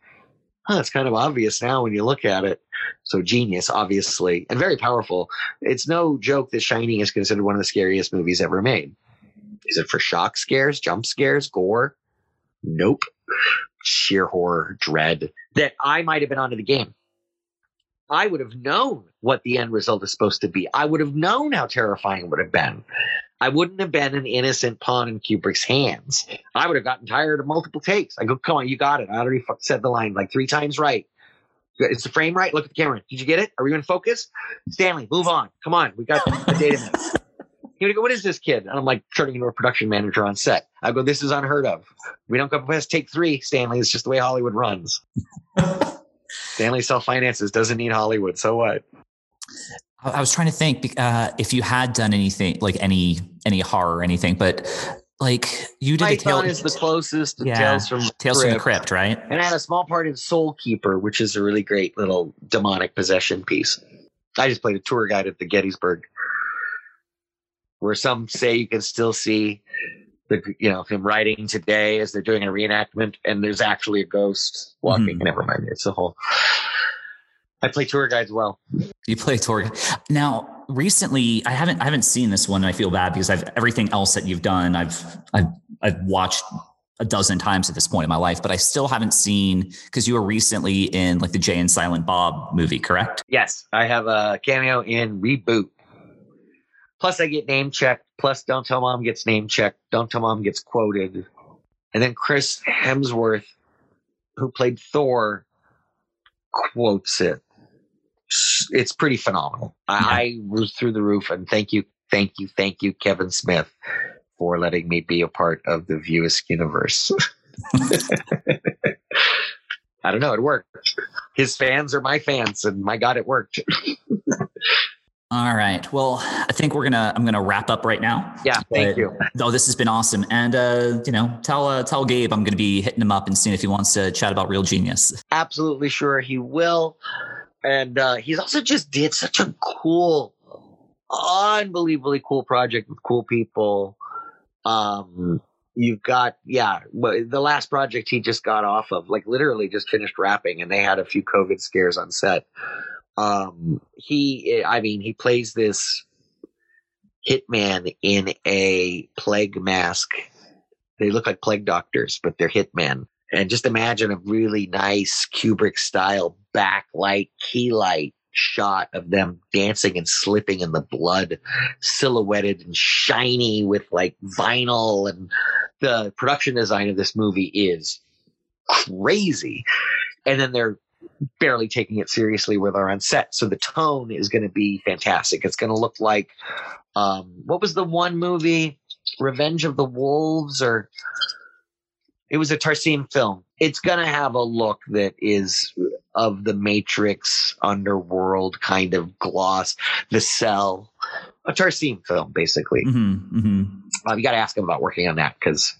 huh, it's kind of obvious now when you look at it. So genius, obviously, and very powerful. It's no joke that Shining is considered one of the scariest movies ever made. Is it for shock scares, jump scares, gore? Nope. Sheer horror, dread. That I might have been onto the game. I would have known what the end result is supposed to be. I would have known how terrifying it would have been. I wouldn't have been an innocent pawn in Kubrick's hands. I would have gotten tired of multiple takes. I go, come on, you got it. I already said the line like three times right. Is the frame right? Look at the camera. Did you get it? Are we in focus? Stanley, move on. Come on. We got the data. He would go, what is this kid? And I'm like turning into a production manager on set. I go, this is unheard of. We don't go past take three, Stanley. It's just the way Hollywood runs. Stanley self finances, doesn't need Hollywood. So what?
I was trying to think uh, if you had done anything like any any horror or anything, but like you did.
Python tale, is the closest to
yeah,
Tales from
Tales
Crypt.
from the Crypt, right?
And I had a small part in Soul Keeper, which is a really great little demonic possession piece. I just played a tour guide at the Gettysburg, where some say you can still see the you know him writing today as they're doing a reenactment, and there's actually a ghost walking.
Mhm.
Never mind, it's a whole. I play tour guides well.
You play tour Now, recently, I haven't I haven't seen this one, and I feel bad because I've everything else that you've done, I've I've I've watched a dozen times at this point in my life, but I still haven't seen because you were recently in like the Jay and Silent Bob movie, correct?
Yes, I have a cameo in Reboot. Plus, I get name checked. Plus, Don't Tell Mom gets name checked. Don't Tell Mom gets quoted. And then Chris Hemsworth, who played Thor, quotes it. It's pretty phenomenal. I, I was through the roof. And thank you, thank you, thank you, Kevin Smith, for letting me be a part of the View Askewniverse. I don't know. It worked. His fans are my fans, and my God, it worked.
All right. Well, I think we're gonna I'm gonna wrap up right now.
Yeah, thank you.
Oh, this has been awesome. And uh, you know, tell uh, tell Gabe I'm gonna be hitting him up and seeing if he wants to chat about Real Genius.
Absolutely sure he will. And uh, he's also just did such a cool, unbelievably cool project with cool people. Um, you've got yeah, the last project he just got off of, like literally just finished wrapping, and they had a few COVID scares on set. Um, he, I mean, he plays this hitman in a plague mask. They look like plague doctors, but they're hitmen. And just imagine a really nice Kubrick style backlight, key light shot of them dancing and slipping in the blood, silhouetted and shiny with like vinyl. And the production design of this movie is crazy. And then they're barely taking it seriously where they're on set. So the tone is going to be fantastic. It's going to look like um, what was the one movie, Revenge of the Wolves, or it was a Tarsem film. It's going to have a look that is of the Matrix underworld kind of gloss, the cell, a Tarsem film, basically.
hmm hmm
Uh, you got to ask him about working on that because,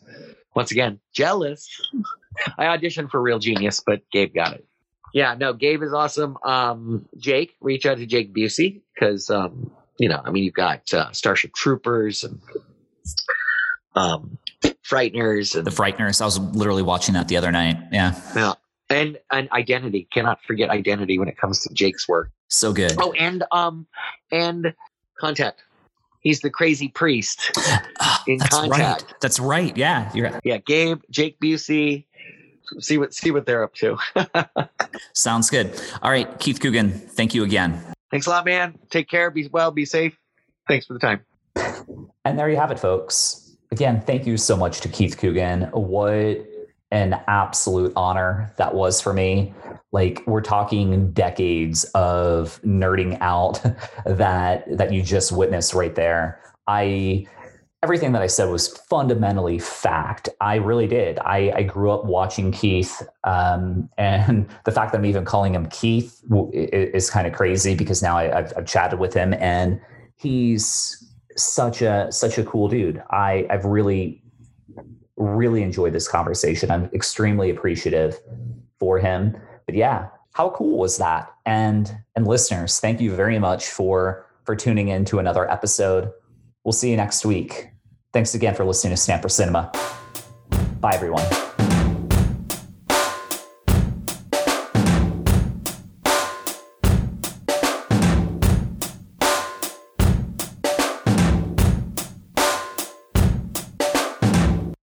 once again, jealous. I auditioned for Real Genius, but Gabe got it. Yeah, no, Gabe is awesome. Um, Jake, reach out to Jake Busey because, um, you know, I mean, you've got uh, Starship Troopers and um, Frighteners and
The Frighteners. I was literally watching that the other night. Yeah,
yeah, and and Identity. Cannot forget Identity when it comes to Jake's work.
so good.
Oh, and um, and Contact. He's the crazy priest. In
That's
Contact.
right. That's right. Yeah, you're
Yeah, Gabe, Jake Busey. See what see what they're up to.
sounds good. All right, Keith Coogan. Thank you again.
Thanks a lot, man. Take care. Be well. Be safe. Thanks for the time.
And there you have it, folks. Again, thank you so much to Keith Coogan. What an absolute honor that was for me. Like we're talking decades of nerding out that that you just witnessed right there. I everything that I said was fundamentally fact. I really did. I, I grew up watching Keith, um, and the fact that I'm even calling him Keith w- i- is, kind of crazy because now I, I've, I've chatted with him, and he's such a such a cool dude. I I've really really enjoyed this conversation. I'm extremely appreciative for him. But yeah, how cool was that? And and listeners, thank you very much for for tuning in to another episode. We'll see you next week. Thanks again for listening to Snapper Cinema. Bye everyone.